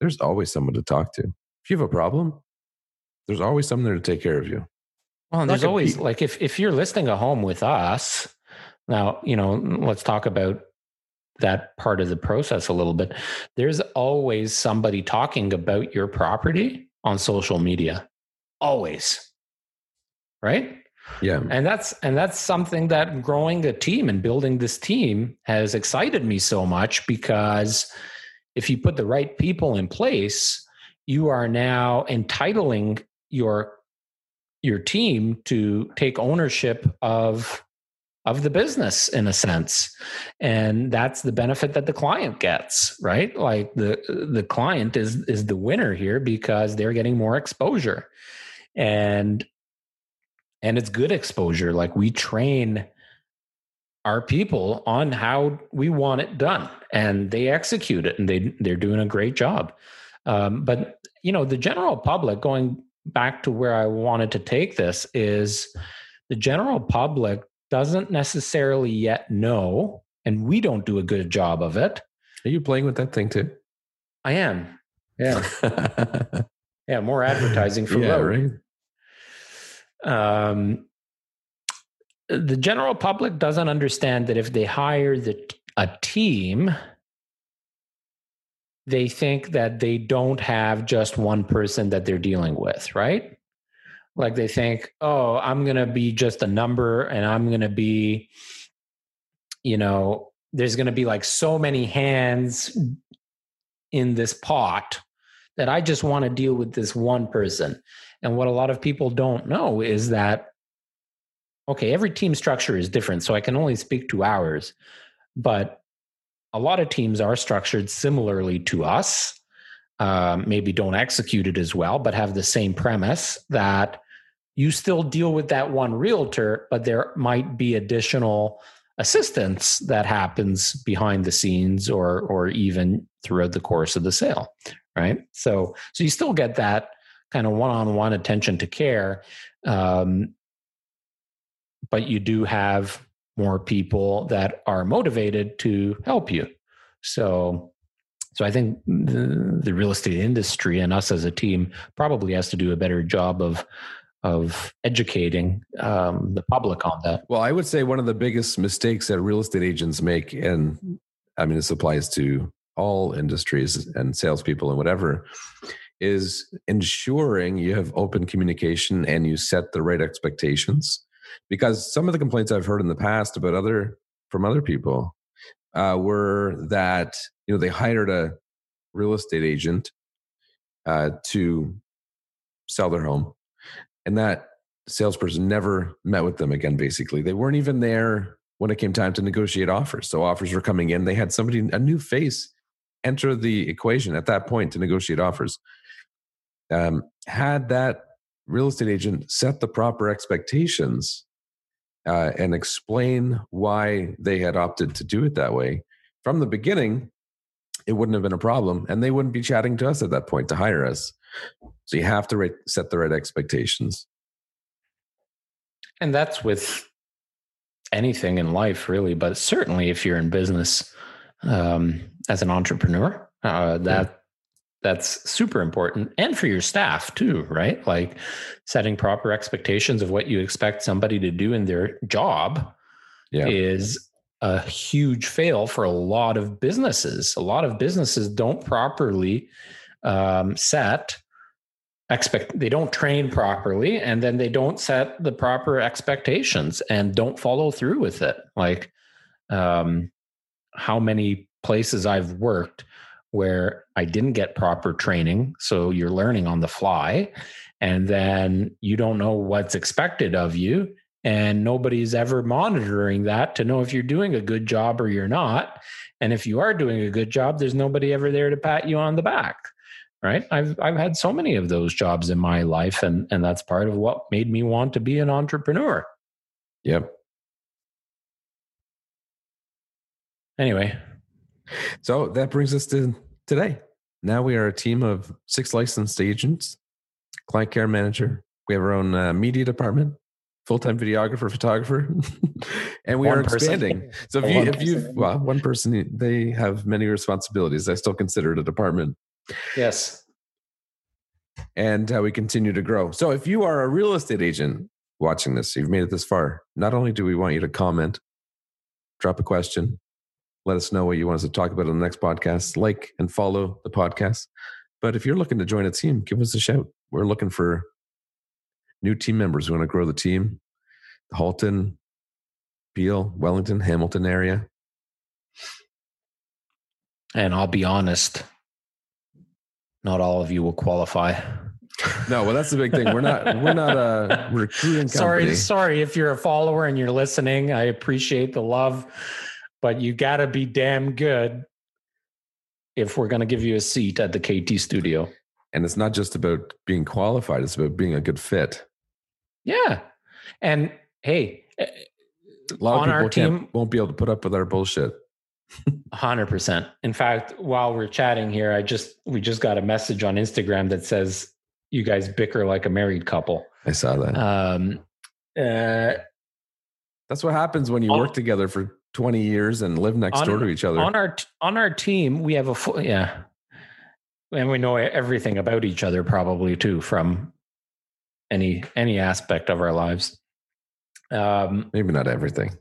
there's always someone to talk to. If you have a problem, there's always someone there to take care of you. Well, and there's always like if if you're listing a home with us, now you know. Let's talk about that part of the process a little bit. There's always somebody talking about your property on social media. Always. Right? Yeah. And that's and that's something that growing a team and building this team has excited me so much because if you put the right people in place, you are now entitling your your team to take ownership of of the business in a sense. And that's the benefit that the client gets right? Like the the client is is the winner here because they're getting more exposure. And and it's good exposure like we train our people on how we want it done and they execute it and they they're doing a great job. Um, but you know the general public going back to where i wanted to take this is the general public doesn't necessarily yet know and we don't do a good job of it. Are you playing with that thing too? I am. Yeah. Yeah more advertising for yeah, right um, the general public doesn't understand that if they hire the, a team, they think that they don't have just one person that they're dealing with, right? Like they think, oh, I'm going to be just a number and I'm going to be, you know, there's going to be like so many hands in this pot that I just want to deal with this one person. And what a lot of people don't know is that, okay, every team structure is different. So I can only speak to ours. But a lot of teams are structured similarly to us. Um, maybe don't execute it as well, but have the same premise that you still deal with that one realtor, but there might be additional assistance that happens behind the scenes or or even throughout the course of the sale right so so you still get that kind of one-on-one attention to care um, but you do have more people that are motivated to help you so so i think the, the real estate industry and us as a team probably has to do a better job of of educating um, the public on that. Well, I would say one of the biggest mistakes that real estate agents make, and I mean, this applies to all industries and salespeople and whatever, is ensuring you have open communication and you set the right expectations. Because some of the complaints I've heard in the past about other from other people uh, were that you know they hired a real estate agent uh, to sell their home and that salesperson never met with them again basically. They weren't even there when it came time to negotiate offers. So offers were coming in. They had somebody a new face enter the equation at that point to negotiate offers um, had that real estate agent set the proper expectations uh, and explain why they had opted to do it that way from the beginning it wouldn't have been a problem and they wouldn't be chatting to us at that point to hire us so you have to set the right expectations. And that's with anything in life, really, but certainly if you're in business um, as an entrepreneur, uh, that. That's super important, and for your staff too, right? Like setting proper expectations of what you expect somebody to do in their job yeah. is a huge fail for a lot of businesses. A lot of businesses don't properly um, set expect they don't train properly and then they don't set the proper expectations and don't follow through with it like um how many places i've worked where i didn't get proper training so you're learning on the fly and then you don't know what's expected of you and nobody's ever monitoring that to know if you're doing a good job or you're not and if you are doing a good job there's nobody ever there to pat you on the back right? I've i've had so many of those jobs in my life and and that's part of what made me want to be an entrepreneur. Yep. Anyway so that brings us to today now we are a team of six licensed agents client care manager we have our own uh, media department full-time videographer photographer and we one are expanding person. so if you if you well one person they have many responsibilities i still consider it a department Yes. And how we continue to grow. So if you are a real estate agent watching this, you've made it this far, not only do we want you to comment, drop a question, let us know what you want us to talk about on the next podcast, like and follow the podcast. But if you're looking to join a team, give us a shout. We're looking for new team members. We want to grow the team. Halton, Peel, Wellington, Hamilton area. And I'll be honest, not all of you will qualify. No, well, that's the big thing. We're not we're not a recruiting company. Sorry, sorry if you're a follower and you're listening. I appreciate the love, but you got to be damn good if we're going to give you a seat at the KT studio. And it's not just about being qualified; it's about being a good fit. Yeah, and hey, a lot of people our team won't be able to put up with our bullshit. Hundred percent. In fact, while we're chatting here, I just we just got a message on Instagram that says you guys bicker like a married couple. I saw that. Um, uh, That's what happens when you on, work together for twenty years and live next on, door to each other. On our on our team, we have a full yeah, and we know everything about each other probably too from any any aspect of our lives. Um, Maybe not everything.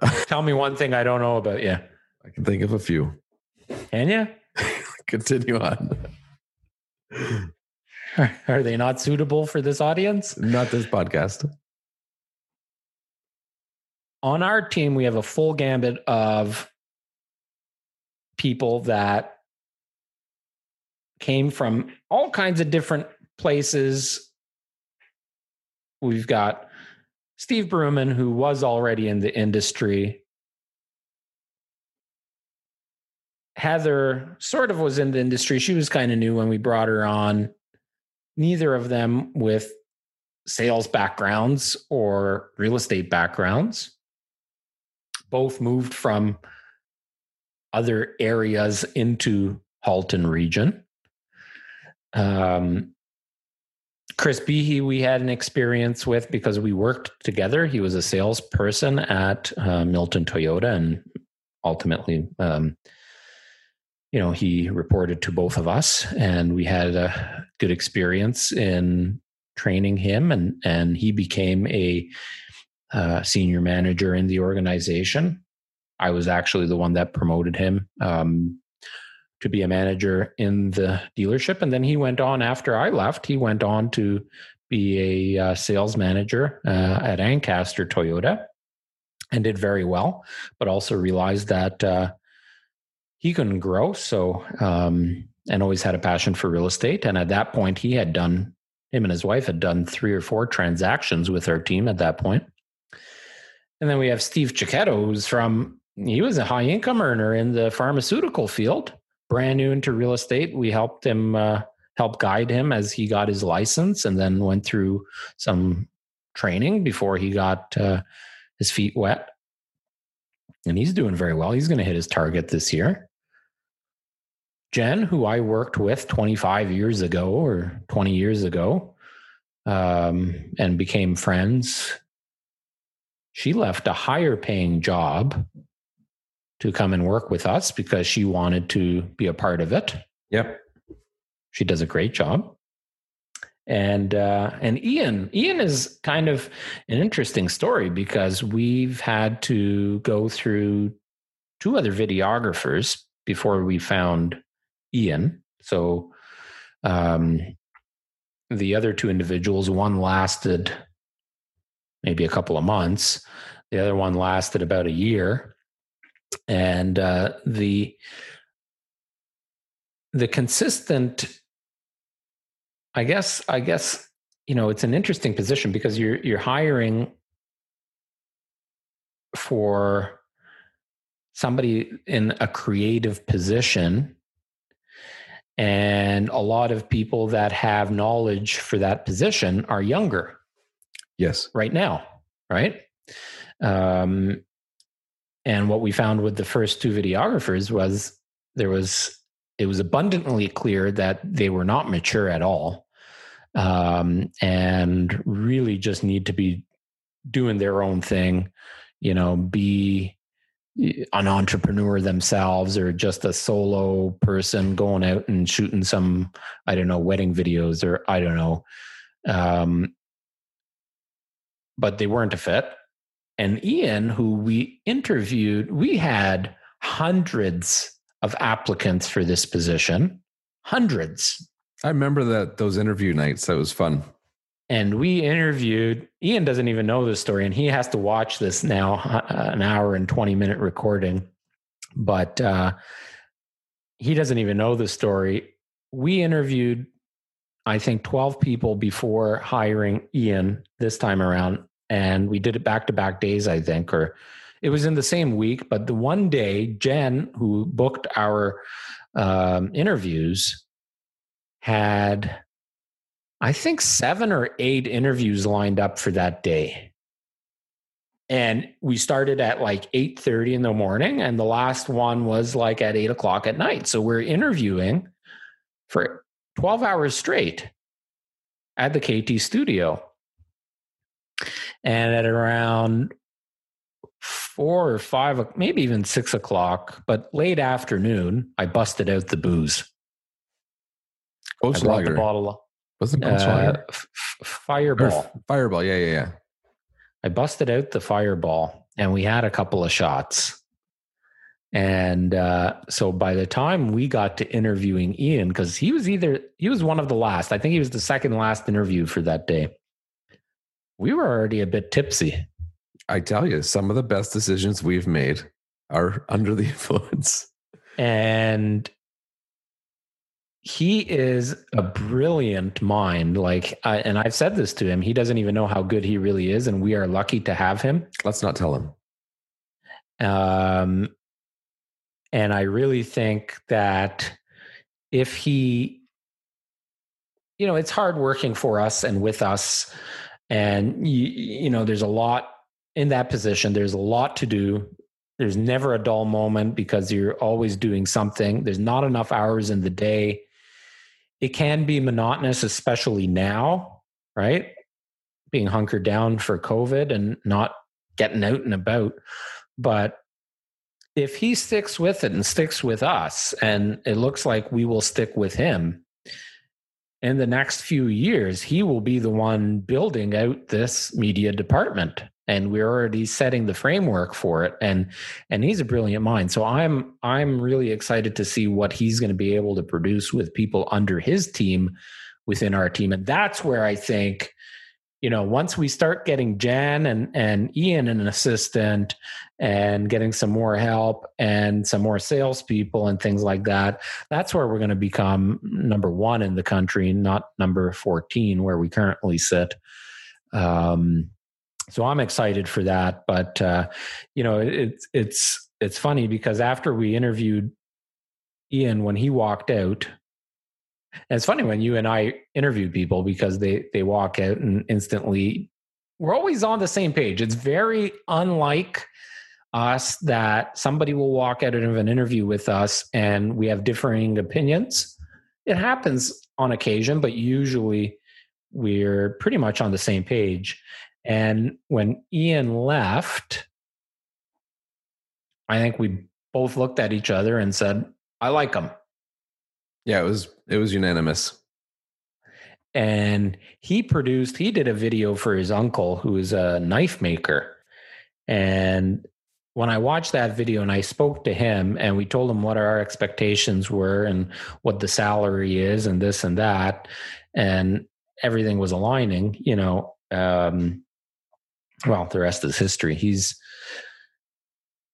Tell me one thing I don't know about you. I can think of a few. Can you? Continue on. Are they not suitable for this audience? Not this podcast. On our team, we have a full gambit of people that came from all kinds of different places. We've got Steve Bruman, who was already in the industry. Heather sort of was in the industry. She was kind of new when we brought her on. neither of them with sales backgrounds or real estate backgrounds. Both moved from other areas into Halton region. Um, Chris Behe, we had an experience with because we worked together. He was a salesperson at uh, Milton Toyota, and ultimately, um, you know, he reported to both of us, and we had a good experience in training him, and and he became a uh, senior manager in the organization. I was actually the one that promoted him um, to be a manager in the dealership. And then he went on after I left, he went on to be a uh, sales manager uh, at Ancaster Toyota and did very well, but also realized that uh, he couldn't grow. So, um, and always had a passion for real estate. And at that point, he had done, him and his wife had done three or four transactions with our team at that point. And then we have Steve Chiquetto, who's from, he was a high income earner in the pharmaceutical field brand new into real estate. We helped him uh, help guide him as he got his license, and then went through some training before he got uh, his feet wet. And he's doing very well. He's going to hit his target this year. Jen, who I worked with 25 years ago or 20 years ago, um, and became friends. She left a higher paying job to come and work with us because she wanted to be a part of it. Yep. She does a great job. And uh, and Ian, Ian is kind of an interesting story because we've had to go through two other videographers before we found Ian. So um, the other two individuals, one lasted maybe a couple of months. The other one lasted about a year. And uh, the the consistent i guess i guess you know it's an interesting position because you're you're hiring for somebody in a creative position. And a lot of people that have knowledge for that position are younger yes. right now right? Um, and what we found with the first two videographers was there was it was abundantly clear that they were not mature at all um, and really just need to be doing their own thing you know be an entrepreneur themselves or just a solo person going out and shooting some i don't know wedding videos or i don't know um, but they weren't a fit and Ian, who we interviewed, we had hundreds of applicants for this position, hundreds. I remember that those interview nights. That was fun. And we interviewed, Ian doesn't even know this story, and he has to watch this now, uh, an hour and 20 minute recording. But uh, he doesn't even know the story. We interviewed, I think, 12 people before hiring Ian this time around and we did it back to back days, I think, or it was in the same week. But the one day, Jen, who booked our um, interviews, had, I think, seven or eight interviews lined up for that day. And we started at like 8.30 in the morning, and the last one was like at eight o'clock at night. So we're interviewing for 12 hours straight at the KT studio. And at around four or five, maybe even six o'clock, but late afternoon, I busted out the booze. Ghost I the bottle. Wasn't uh, f- Fireball. Or fireball. Yeah, yeah, yeah. I busted out the Fireball, and we had a couple of shots. And uh, so by the time we got to interviewing Ian, because he was either he was one of the last, I think he was the second last interview for that day we were already a bit tipsy. I tell you, some of the best decisions we've made are under the influence. And he is a brilliant mind. Like, I, and I've said this to him, he doesn't even know how good he really is, and we are lucky to have him. Let's not tell him. Um, and I really think that if he you know, it's hard working for us and with us. And, you, you know, there's a lot in that position. There's a lot to do. There's never a dull moment because you're always doing something. There's not enough hours in the day. It can be monotonous, especially now, right? Being hunkered down for COVID and not getting out and about. But if he sticks with it and sticks with us, and it looks like we will stick with him, in the next few years, he will be the one building out this media department. And we're already setting the framework for it. And and he's a brilliant mind. So I'm I'm really excited to see what he's going to be able to produce with people under his team within our team. And that's where I think you know, once we start getting Jan and, and Ian an assistant and getting some more help and some more salespeople and things like that, that's where we're going to become number one in the country, not number 14 where we currently sit. Um, so I'm excited for that. But, uh, you know, it's, it's, it's funny because after we interviewed Ian, when he walked out, it's funny when you and I interview people because they they walk out and instantly we're always on the same page. It's very unlike us that somebody will walk out of an interview with us and we have differing opinions. It happens on occasion, but usually we're pretty much on the same page. And when Ian left, I think we both looked at each other and said, I like him. Yeah, it was it was unanimous. And he produced he did a video for his uncle who is a knife maker. And when I watched that video and I spoke to him and we told him what our expectations were and what the salary is and this and that and everything was aligning, you know, um, well, the rest is history. He's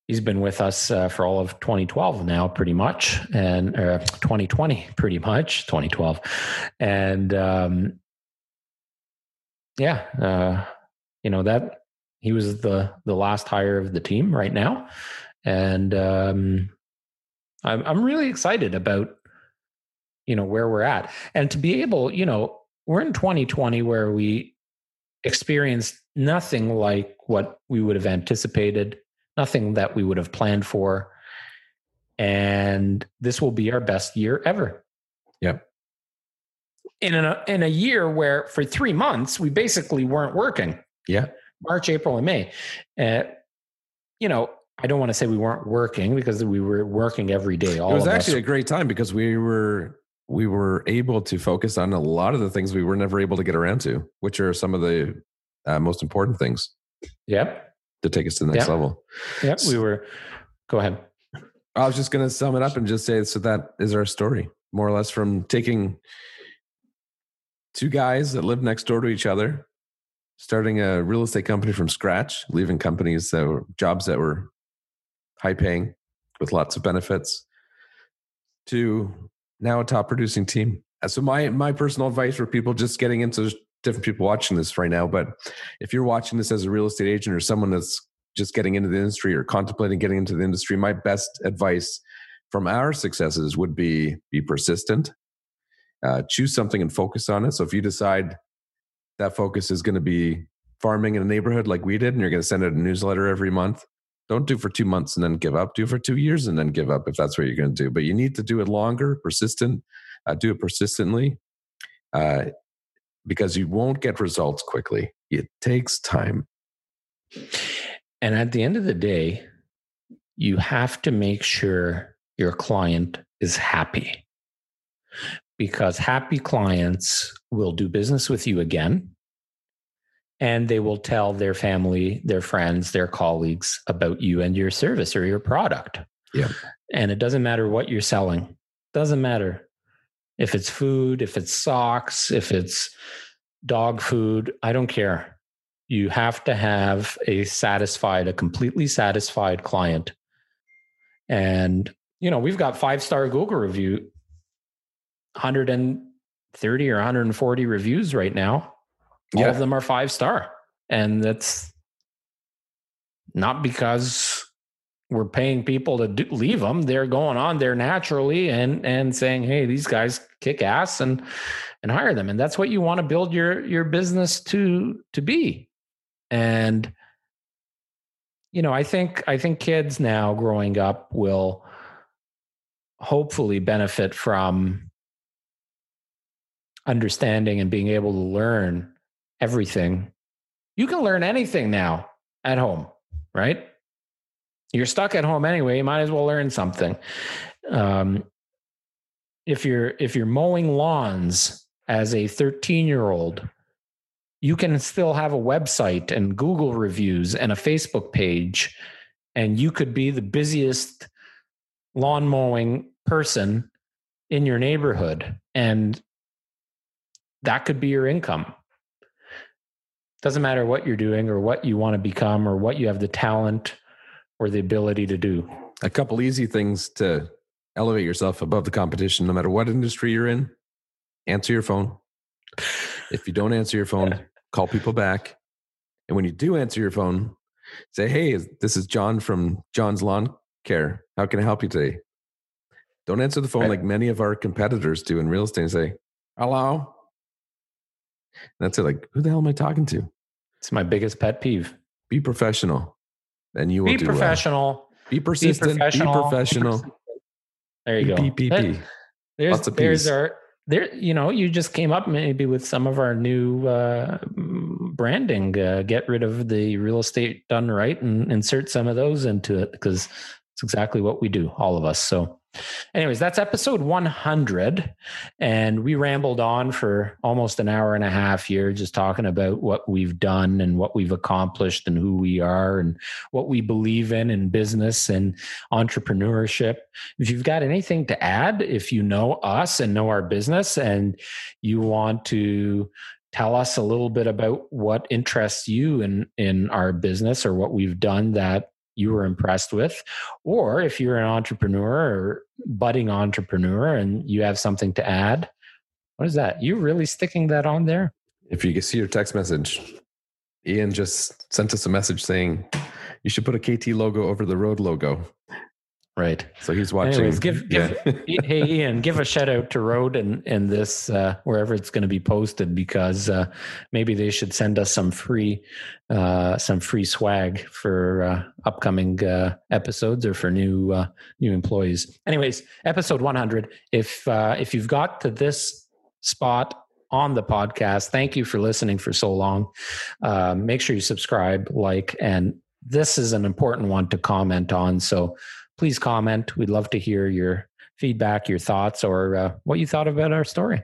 he's been with us uh, for all of 2012 now, pretty much, and uh, 2020, pretty much 2012, and um, yeah, uh, you know that he was the the last hire of the team right now, and um, I'm I'm really excited about you know where we're at, and to be able, you know, we're in 2020 where we experienced nothing like what we would have anticipated nothing that we would have planned for. And this will be our best year ever. Yep. In a in a year where for three months we basically weren't working. Yeah. March, April, and May. Uh, you know, I don't want to say we weren't working because we were working every day. All it was actually us. a great time because we were we were able to focus on a lot of the things we were never able to get around to, which are some of the uh, most important things. Yep to take us to the next yeah. level. Yeah, we were. Go ahead. I was just going to sum it up and just say so that is our story, more or less, from taking two guys that live next door to each other, starting a real estate company from scratch, leaving companies that were jobs that were high paying with lots of benefits, to now a top producing team. So my my personal advice for people just getting into different people watching this right now, but if you're watching this as a real estate agent or someone that's just getting into the industry or contemplating getting into the industry, my best advice from our successes would be be persistent, uh, choose something and focus on it. So if you decide that focus is going to be farming in a neighborhood like we did, and you're going to send out a newsletter every month, don't do for two months and then give up. Do for two years and then give up if that's what you're going to do. But you need to do it longer, persistent. Uh, do it persistently. Uh, because you won't get results quickly. It takes time. And at the end of the day, you have to make sure your client is happy because happy clients will do business with you again and they will tell their family, their friends, their colleagues about you and your service or your product. Yeah. And it doesn't matter what you're selling. Doesn't matter if it's food, if it's socks, if it's dog food, I don't care. You have to have a satisfied, a completely satisfied client. And, you know, we've got five star Google review, 130 or 140 reviews right now. All yeah. of them are five star. And that's not because we're paying people to do, leave them. They're going on there naturally and and saying, "Hey, these guys kick ass," and and hire them. And that's what you want to build your your business to to be. And you know, I think I think kids now growing up will hopefully benefit from understanding and being able to learn everything. You can learn anything now at home, right? you're stuck at home anyway you might as well learn something um, if you're if you're mowing lawns as a 13 year old you can still have a website and google reviews and a facebook page and you could be the busiest lawn mowing person in your neighborhood and that could be your income doesn't matter what you're doing or what you want to become or what you have the talent or the ability to do. A couple easy things to elevate yourself above the competition, no matter what industry you're in. Answer your phone. If you don't answer your phone, call people back. And when you do answer your phone, say, Hey, this is John from John's Lawn Care. How can I help you today? Don't answer the phone right. like many of our competitors do in real estate and say, Hello. That's it. Like, who the hell am I talking to? It's my biggest pet peeve. Be professional and you will be professional. Well. Be persistent. Be professional. Be professional. There you go. PPP. There's Lots of there's our there. You know, you just came up maybe with some of our new uh, branding. Uh, get rid of the real estate done right and insert some of those into it because it's exactly what we do, all of us. So Anyways, that's episode 100. And we rambled on for almost an hour and a half here, just talking about what we've done and what we've accomplished and who we are and what we believe in in business and entrepreneurship. If you've got anything to add, if you know us and know our business and you want to tell us a little bit about what interests you in in our business or what we've done that you were impressed with. Or if you're an entrepreneur or budding entrepreneur and you have something to add, what is that? You really sticking that on there? If you can see your text message, Ian just sent us a message saying you should put a KT logo over the Rode logo. Right. So he's watching. Anyways, give, give yeah. hey Ian, give a shout out to Rode and and this uh, wherever it's going to be posted because uh, maybe they should send us some free uh, some free swag for uh, upcoming uh, episodes or for new uh, new employees. Anyways, episode 100. If if you've got to this spot on the podcast, thank you for listening for so long. make sure you subscribe, like, and this is an important one to comment on. So please comment. We'd love to hear your feedback, your thoughts, or uh, what you thought about our story.